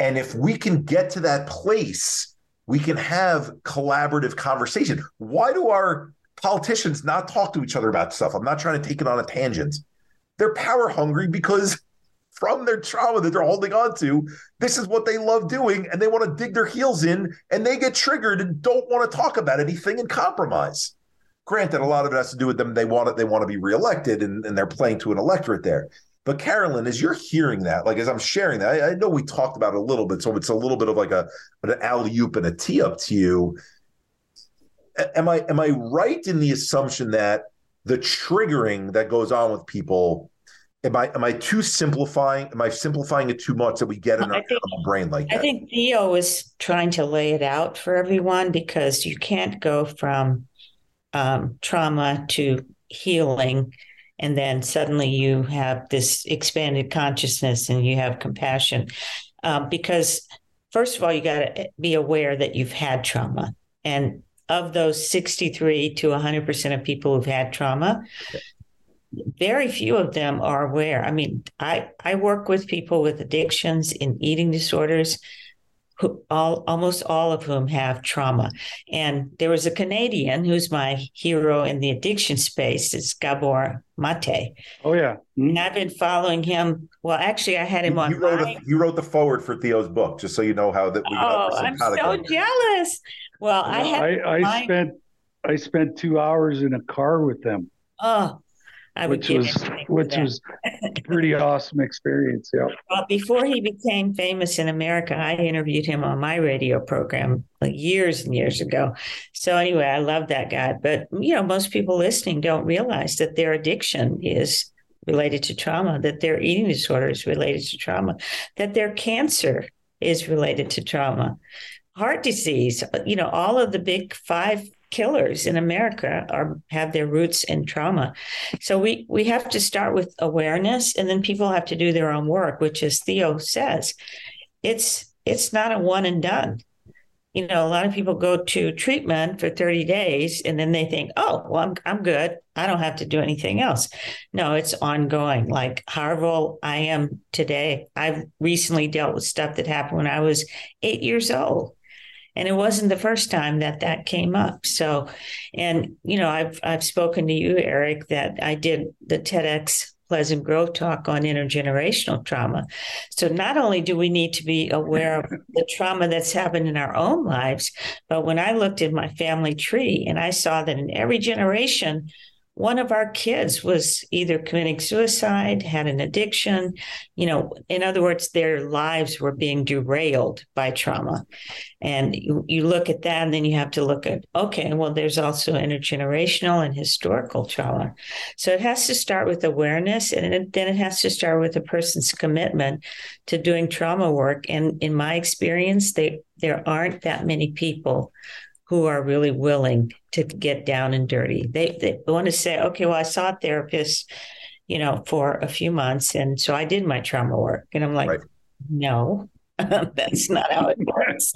S1: And if we can get to that place, we can have collaborative conversation. Why do our politicians not talk to each other about stuff? I'm not trying to take it on a tangent. They're power hungry because from their trauma that they're holding on to, this is what they love doing, and they want to dig their heels in, and they get triggered and don't want to talk about anything and compromise. Granted, a lot of it has to do with them. They want it. They want to be reelected, and, and they're playing to an electorate there. But Carolyn, as you're hearing that, like as I'm sharing that, I, I know we talked about it a little bit, so it's a little bit of like a an alley oop and a tee up to you. Am I am I right in the assumption that the triggering that goes on with people am I am I too simplifying? Am I simplifying it too much that we get in our think, brain like that?
S5: I think Theo is trying to lay it out for everyone because you can't go from um, trauma to healing and then suddenly you have this expanded consciousness and you have compassion. Um, because first of all you got to be aware that you've had trauma. And of those 63 to 100% of people who've had trauma very few of them are aware. I mean i i work with people with addictions and eating disorders who all almost all of whom have trauma. And there was a Canadian who's my hero in the addiction space. It's Gabor Mate.
S2: Oh yeah,
S5: mm-hmm. and I've been following him. Well, actually, I had him
S1: you,
S5: on.
S1: You wrote, a, you wrote the foreword for Theo's book, just so you know how that. We
S5: oh, I'm so jealous. Well, I had.
S2: I, I spent I spent two hours in a car with them.
S5: Oh,
S2: I which was which was pretty awesome experience. Yeah.
S5: Well, before he became famous in America, I interviewed him on my radio program like years and years ago. So anyway, I love that guy. But you know, most people listening don't realize that their addiction is related to trauma, that their eating disorder is related to trauma, that their cancer is related to trauma heart disease you know all of the big five killers in America are have their roots in trauma. So we we have to start with awareness and then people have to do their own work, which as Theo says, it's it's not a one and done. You know, a lot of people go to treatment for 30 days and then they think, "Oh, well I'm I'm good. I don't have to do anything else." No, it's ongoing. Like Harville I am today. I've recently dealt with stuff that happened when I was 8 years old and it wasn't the first time that that came up. So and you know i've i've spoken to you eric that i did the tedx pleasant grove talk on intergenerational trauma. So not only do we need to be aware of the trauma that's happened in our own lives but when i looked at my family tree and i saw that in every generation one of our kids was either committing suicide, had an addiction, you know, in other words, their lives were being derailed by trauma. And you, you look at that, and then you have to look at, okay, well, there's also intergenerational and historical trauma. So it has to start with awareness, and it, then it has to start with a person's commitment to doing trauma work. And in my experience, they, there aren't that many people who are really willing to get down and dirty. They, they want to say, okay, well, I saw a therapist, you know, for a few months. And so I did my trauma work. And I'm like, right. no, [LAUGHS] that's not how it works.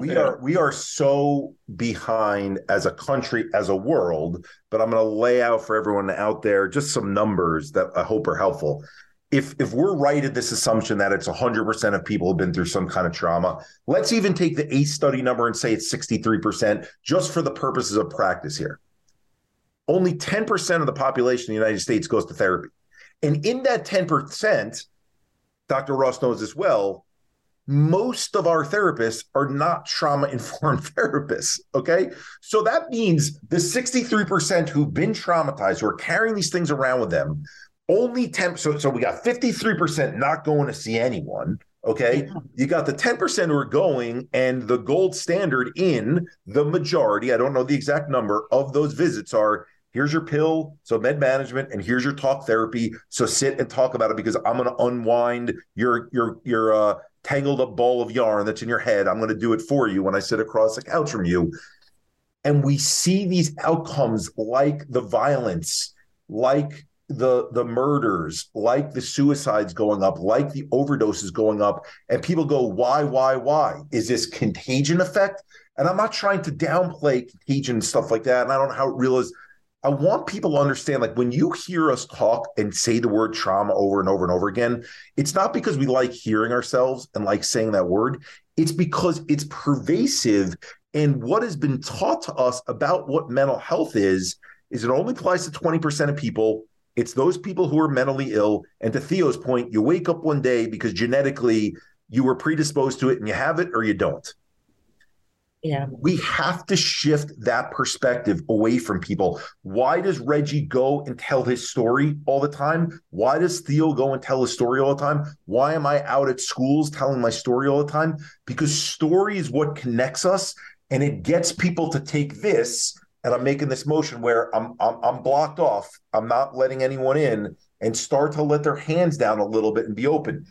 S1: we are we are so behind as a country, as a world, but I'm gonna lay out for everyone out there just some numbers that I hope are helpful if if we're right at this assumption that it's 100% of people have been through some kind of trauma let's even take the ACE study number and say it's 63% just for the purposes of practice here only 10% of the population in the united states goes to therapy and in that 10% dr ross knows as well most of our therapists are not trauma informed [LAUGHS] therapists. Okay. So that means the 63% who've been traumatized, who are carrying these things around with them, only 10 so so we got 53% not going to see anyone okay? You got the 10% who are going and the gold standard in the majority i don't know the exact number of those visits are here's your pill so med management and here's your talk therapy so sit and talk about it because i'm going to unwind your your your uh tangled up ball of yarn that's in your head. I'm going to do it for you when i sit across the couch from you. And we see these outcomes like the violence like the the murders, like the suicides going up, like the overdoses going up, and people go, why, why, why? Is this contagion effect? And I'm not trying to downplay contagion and stuff like that. And I don't know how it real is. I want people to understand, like when you hear us talk and say the word trauma over and over and over again, it's not because we like hearing ourselves and like saying that word. It's because it's pervasive. And what has been taught to us about what mental health is, is it only applies to 20% of people. It's those people who are mentally ill. And to Theo's point, you wake up one day because genetically you were predisposed to it and you have it or you don't.
S5: Yeah.
S1: We have to shift that perspective away from people. Why does Reggie go and tell his story all the time? Why does Theo go and tell his story all the time? Why am I out at schools telling my story all the time? Because story is what connects us and it gets people to take this and I'm making this motion where I'm, I'm I'm blocked off. I'm not letting anyone in and start to let their hands down a little bit and be open.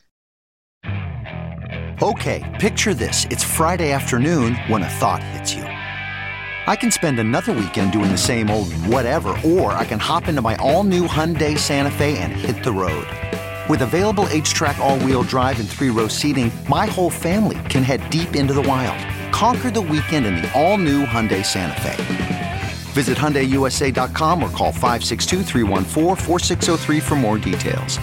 S6: Okay, picture this. It's Friday afternoon when a thought hits you. I can spend another weekend doing the same old whatever, or I can hop into my all-new Hyundai Santa Fe and hit the road. With available HTRAC all-wheel drive and three-row seating, my whole family can head deep into the wild. Conquer the weekend in the all-new Hyundai Santa Fe. Visit HyundaiUSA.com or call 562 for more details.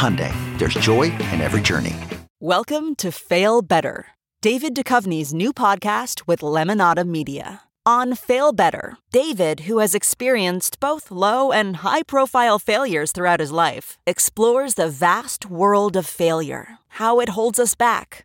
S6: Hyundai, there's joy in every journey.
S7: Welcome to Fail Better, David Duchovny's new podcast with Lemonada Media. On Fail Better, David, who has experienced both low and high profile failures throughout his life, explores the vast world of failure, how it holds us back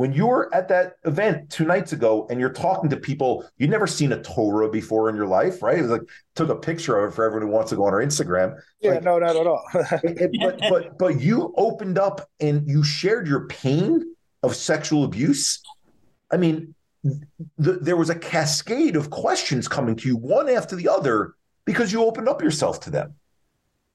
S1: when you were at that event two nights ago and you're talking to people you'd never seen a Torah before in your life, right? It was like took a picture of it for everyone who wants to go on our Instagram.
S3: Yeah,
S1: like,
S3: no, not at all. [LAUGHS]
S1: but but but you opened up and you shared your pain of sexual abuse. I mean, th- there was a cascade of questions coming to you one after the other because you opened up yourself to them.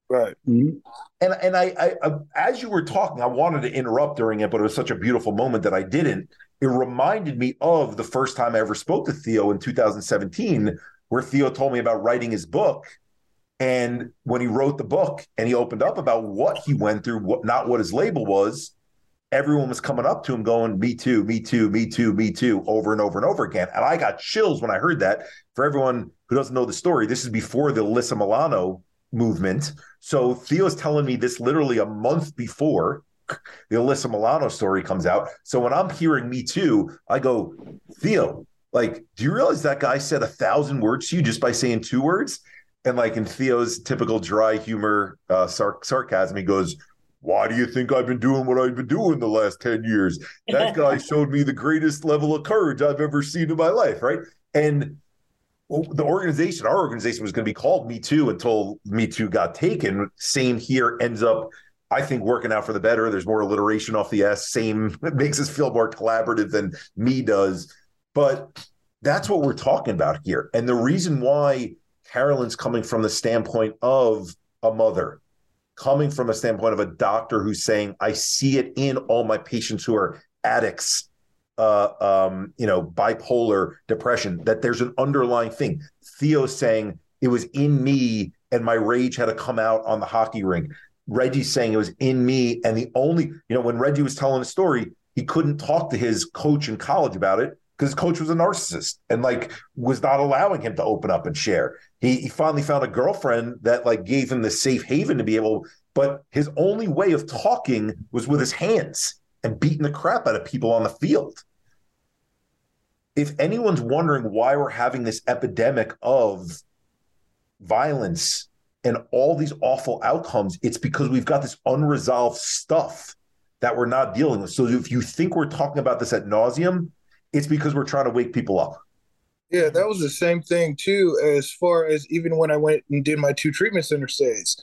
S3: Right.
S1: Mm-hmm. And and I, I, I, as you were talking, I wanted to interrupt during it, but it was such a beautiful moment that I didn't. It reminded me of the first time I ever spoke to Theo in 2017, where Theo told me about writing his book. And when he wrote the book and he opened up about what he went through, what not what his label was, everyone was coming up to him going, Me too, me too, me too, me too, over and over and over again. And I got chills when I heard that. For everyone who doesn't know the story, this is before the Alyssa Milano movement. So Theo's telling me this literally a month before the Alyssa Milano story comes out. So when I'm hearing Me Too, I go, Theo, like, do you realize that guy said a thousand words to you just by saying two words? And like in Theo's typical dry humor, uh, sar- sarcasm, he goes, why do you think I've been doing what I've been doing the last 10 years? That [LAUGHS] guy showed me the greatest level of courage I've ever seen in my life, right? And the organization, our organization was going to be called Me Too until Me Too got taken. Same here ends up, I think, working out for the better. There's more alliteration off the S. Same [LAUGHS] makes us feel more collaborative than me does. But that's what we're talking about here. And the reason why Carolyn's coming from the standpoint of a mother, coming from a standpoint of a doctor who's saying, I see it in all my patients who are addicts uh, um, you know, bipolar depression, that there's an underlying thing. Theo saying it was in me and my rage had to come out on the hockey rink. Reggie saying it was in me. And the only, you know, when Reggie was telling a story, he couldn't talk to his coach in college about it because his coach was a narcissist and like was not allowing him to open up and share. He, he finally found a girlfriend that like gave him the safe haven to be able, but his only way of talking was with his hands and beating the crap out of people on the field. If anyone's wondering why we're having this epidemic of violence and all these awful outcomes, it's because we've got this unresolved stuff that we're not dealing with. So if you think we're talking about this at nauseum, it's because we're trying to wake people up.
S3: Yeah, that was the same thing too, as far as even when I went and did my two treatment center stays.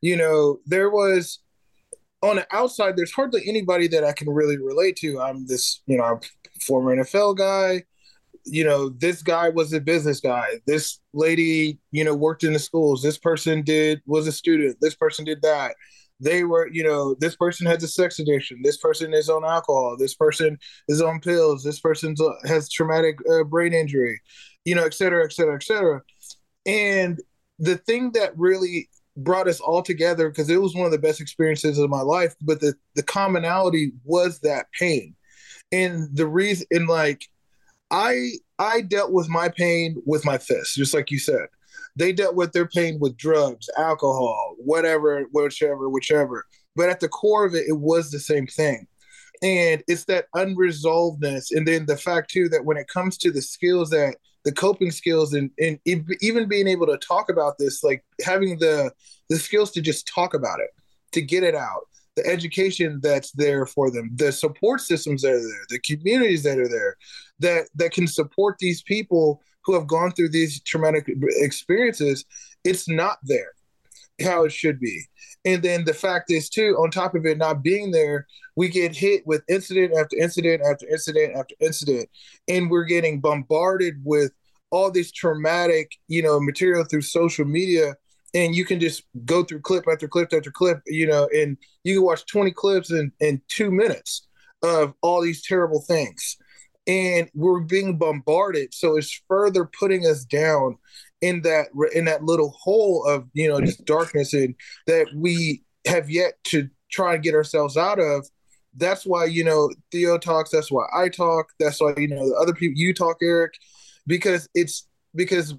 S3: You know, there was on the outside, there's hardly anybody that I can really relate to. I'm this, you know, I'm former NFL guy. You know, this guy was a business guy. This lady, you know, worked in the schools. This person did was a student. This person did that. They were, you know, this person has a sex addiction. This person is on alcohol. This person is on pills. This person has traumatic uh, brain injury, you know, et cetera, et cetera, et cetera. And the thing that really brought us all together because it was one of the best experiences of my life but the the commonality was that pain. And the reason and like i i dealt with my pain with my fists just like you said. They dealt with their pain with drugs alcohol whatever whichever whichever. But at the core of it it was the same thing. And it's that unresolvedness and then the fact too that when it comes to the skills that the coping skills and, and even being able to talk about this like having the the skills to just talk about it to get it out. The education that's there for them the support systems that are there the communities that are there that that can support these people who have gone through these traumatic experiences it's not there how it should be. And then the fact is too on top of it not being there we get hit with incident after incident after incident after incident. And we're getting bombarded with all this traumatic you know material through social media. And you can just go through clip after clip after clip you know and you can watch 20 clips in in two minutes of all these terrible things. And we're being bombarded. So it's further putting us down in that in that little hole of you know just darkness and that we have yet to try and get ourselves out of that's why you know theo talks that's why i talk that's why you know the other people you talk eric because it's because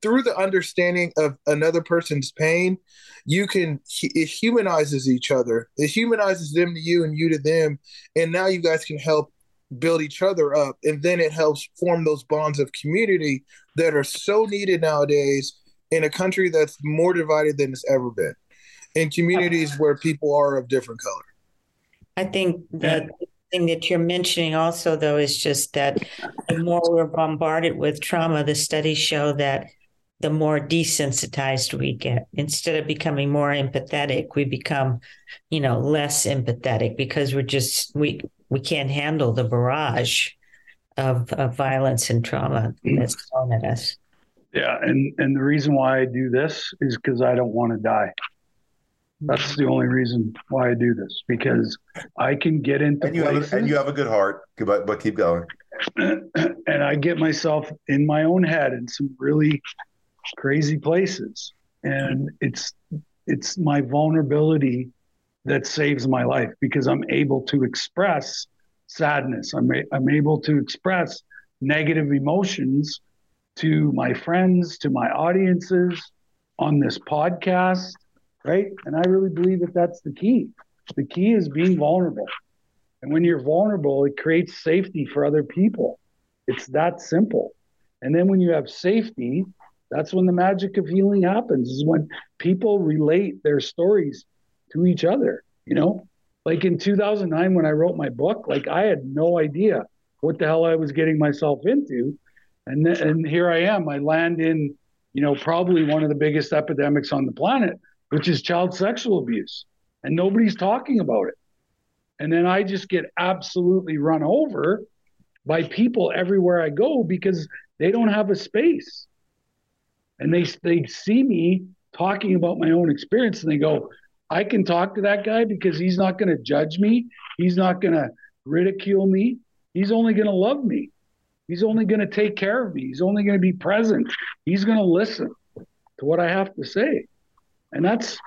S3: through the understanding of another person's pain you can it humanizes each other. It humanizes them to you and you to them and now you guys can help build each other up and then it helps form those bonds of community that are so needed nowadays in a country that's more divided than it's ever been in communities where people are of different color.
S5: I think the thing that you're mentioning also though is just that the more we're bombarded with trauma the studies show that the more desensitized we get. Instead of becoming more empathetic we become you know less empathetic because we're just we we can't handle the barrage of, of violence and trauma mm. that's thrown at us.
S2: Yeah, and and the reason why I do this is because I don't want to die. That's the only reason why I do this because I can get into
S1: and you places, have a, and you have a good heart, but but keep going. [CLEARS THROAT]
S2: And I get myself in my own head in some really crazy places, and it's it's my vulnerability that saves my life because I'm able to express sadness. I'm, a, I'm able to express negative emotions to my friends, to my audiences on this podcast, right? And I really believe that that's the key. The key is being vulnerable. And when you're vulnerable, it creates safety for other people. It's that simple. And then when you have safety, that's when the magic of healing happens, is when people relate their stories to each other, you know? Like in 2009 when I wrote my book, like I had no idea what the hell I was getting myself into. And and here I am. I land in, you know, probably one of the biggest epidemics on the planet, which is child sexual abuse. And nobody's talking about it. And then I just get absolutely run over by people everywhere I go because they don't have a space. And they they see me talking about my own experience and they go, I can talk to that guy because he's not going to judge me. He's not going to ridicule me. He's only going to love me. He's only going to take care of me. He's only going to be present. He's going to listen to what I have to say. And that's,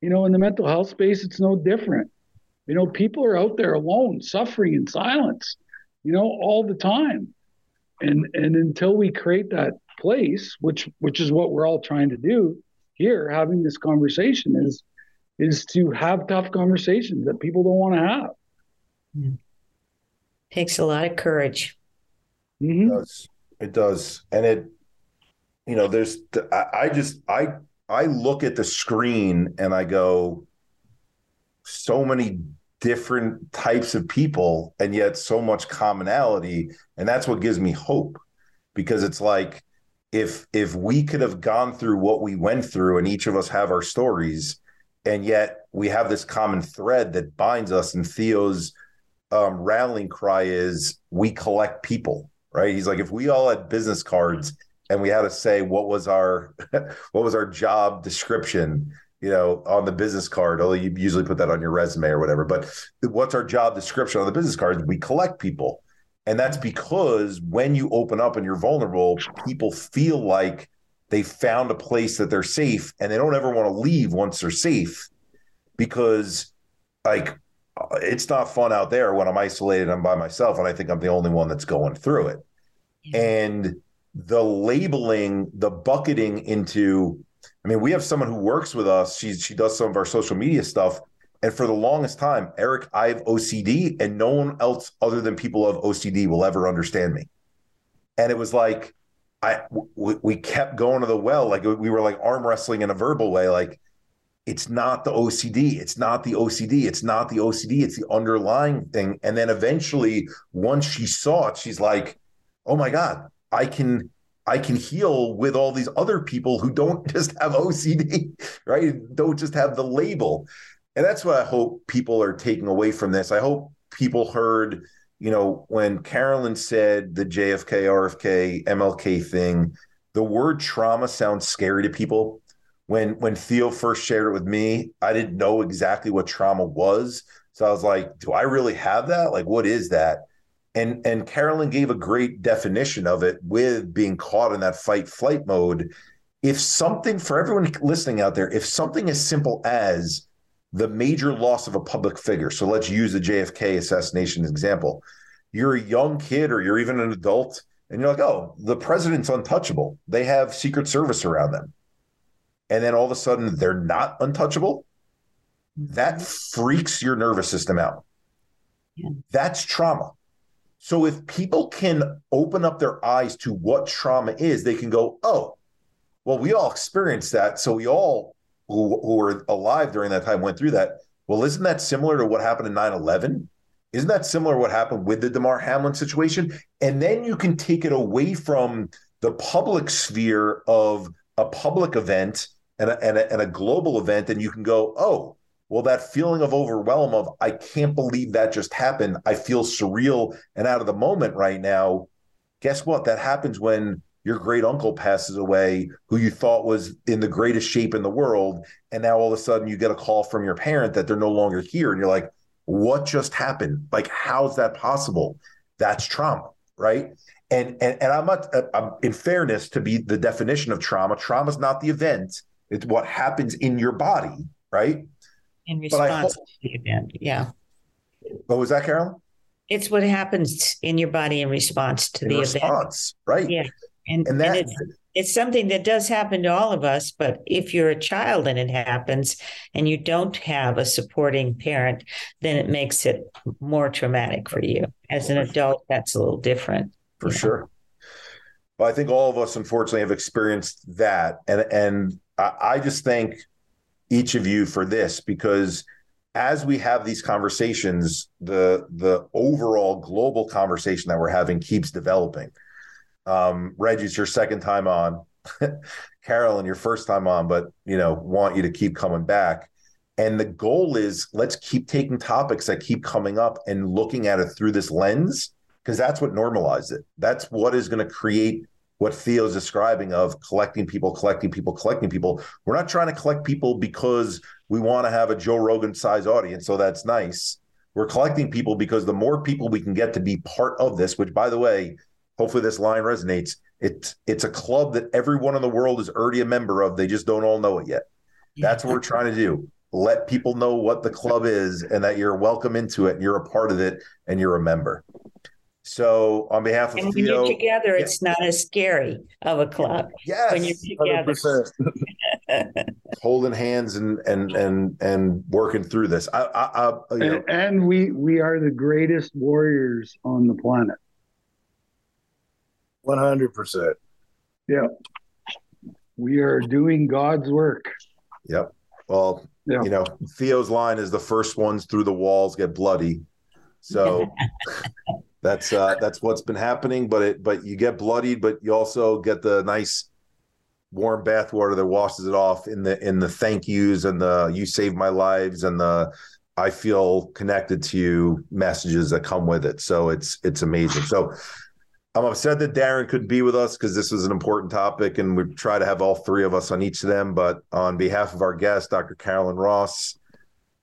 S2: you know, in the mental health space, it's no different. You know, people are out there alone, suffering in silence, you know, all the time. And and until we create that place, which which is what we're all trying to do here, having this conversation is is to have tough conversations that people don't want to have.
S5: Yeah. Takes a lot of courage.
S1: Mm-hmm. It does. It does. And it, you know, there's, I, I just, I, I look at the screen and I go, so many different types of people and yet so much commonality. And that's what gives me hope because it's like, if if we could have gone through what we went through and each of us have our stories and yet we have this common thread that binds us. And Theo's um, rallying cry is we collect people, right? He's like, if we all had business cards and we had to say what was our [LAUGHS] what was our job description, you know, on the business card. Although you usually put that on your resume or whatever, but what's our job description on the business card? We collect people. And that's because when you open up and you're vulnerable, people feel like they found a place that they're safe and they don't ever want to leave once they're safe because like uh, it's not fun out there when I'm isolated I'm by myself and I think I'm the only one that's going through it. And the labeling, the bucketing into I mean, we have someone who works with us. She she does some of our social media stuff. And for the longest time, Eric, I have OCD, and no one else other than people of OCD will ever understand me. And it was like, I we, we kept going to the well, like we were like arm wrestling in a verbal way, like it's not the OCD, it's not the OCD, it's not the OCD, it's the underlying thing. And then eventually, once she saw it, she's like, "Oh my god, I can I can heal with all these other people who don't [LAUGHS] just have OCD, right? Don't just have the label." And that's what I hope people are taking away from this. I hope people heard, you know, when Carolyn said the JFK, RFK, MLK thing, the word trauma sounds scary to people. When when Theo first shared it with me, I didn't know exactly what trauma was. So I was like, do I really have that? Like, what is that? And and Carolyn gave a great definition of it with being caught in that fight flight mode. If something for everyone listening out there, if something as simple as the major loss of a public figure. So let's use the JFK assassination example. You're a young kid or you're even an adult, and you're like, oh, the president's untouchable. They have Secret Service around them. And then all of a sudden they're not untouchable. Mm-hmm. That freaks your nervous system out. Yeah. That's trauma. So if people can open up their eyes to what trauma is, they can go, oh, well, we all experienced that. So we all who, who were alive during that time went through that. Well, isn't that similar to what happened in 9 11? Isn't that similar to what happened with the Damar Hamlin situation? And then you can take it away from the public sphere of a public event and a, and a, and a global event, and you can go, oh, well, that feeling of overwhelm of I can't believe that just happened. I feel surreal and out of the moment right now. Guess what? That happens when your great uncle passes away who you thought was in the greatest shape in the world. And now all of a sudden you get a call from your parent that they're no longer here. And you're like what just happened? Like how's that possible? That's trauma right? And and, and i'm not I'm, in fairness to be the definition of trauma trauma is not the event. It's what happens in your body right?
S5: In response hope, to the event yeah.
S1: What was that carolyn?
S5: It's what happens in your body in response to in the
S1: response, event right.
S5: Yeah and, and, that, and it's, it's something that does happen to all of us. But if you're a child and it happens and you don't have a supporting parent, then it makes it more traumatic for you. As an adult, that's a little different.
S1: For sure. Well, I think all of us, unfortunately, have experienced that. And, and I, I just thank each of you for this because as we have these conversations, the the overall global conversation that we're having keeps developing. Um, Reggie's your second time on. [LAUGHS] Carolyn, your first time on, but you know, want you to keep coming back. And the goal is let's keep taking topics that keep coming up and looking at it through this lens, because that's what normalized it. That's what is going to create what Theo's describing of collecting people, collecting people, collecting people. We're not trying to collect people because we want to have a Joe Rogan size audience. So that's nice. We're collecting people because the more people we can get to be part of this, which by the way, hopefully this line resonates. It's it's a club that everyone in the world is already a member of. They just don't all know it yet. That's what we're trying to do. Let people know what the club is and that you're welcome into it and you're a part of it and you're a member. So on behalf of
S5: and
S1: when Theo,
S5: you're together, yeah. it's not as scary of a club.
S1: Yes,
S5: when you're
S1: together, [LAUGHS] [LAUGHS] holding hands and and and and working through this. I, I, I
S2: you know. and, and we we are the greatest warriors on the planet.
S3: One hundred percent.
S2: Yeah, we are doing God's work.
S1: Yep. Well, yeah. you know, Theo's line is the first ones through the walls get bloody. So [LAUGHS] that's uh that's what's been happening. But it but you get bloodied, but you also get the nice warm bath water that washes it off in the in the thank yous and the you saved my lives and the I feel connected to you messages that come with it. So it's it's amazing. So I'm upset that Darren couldn't be with us because this was an important topic and we try to have all three of us on each of them. But on behalf of our guest, Dr. Carolyn Ross,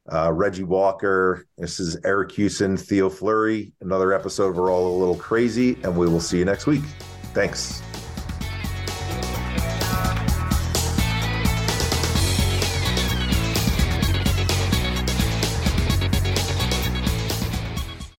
S1: uh, Reggie Walker, this is Eric Kussin, Theo Fleury, another episode. We're all a little crazy, and we will see you next week. Thanks.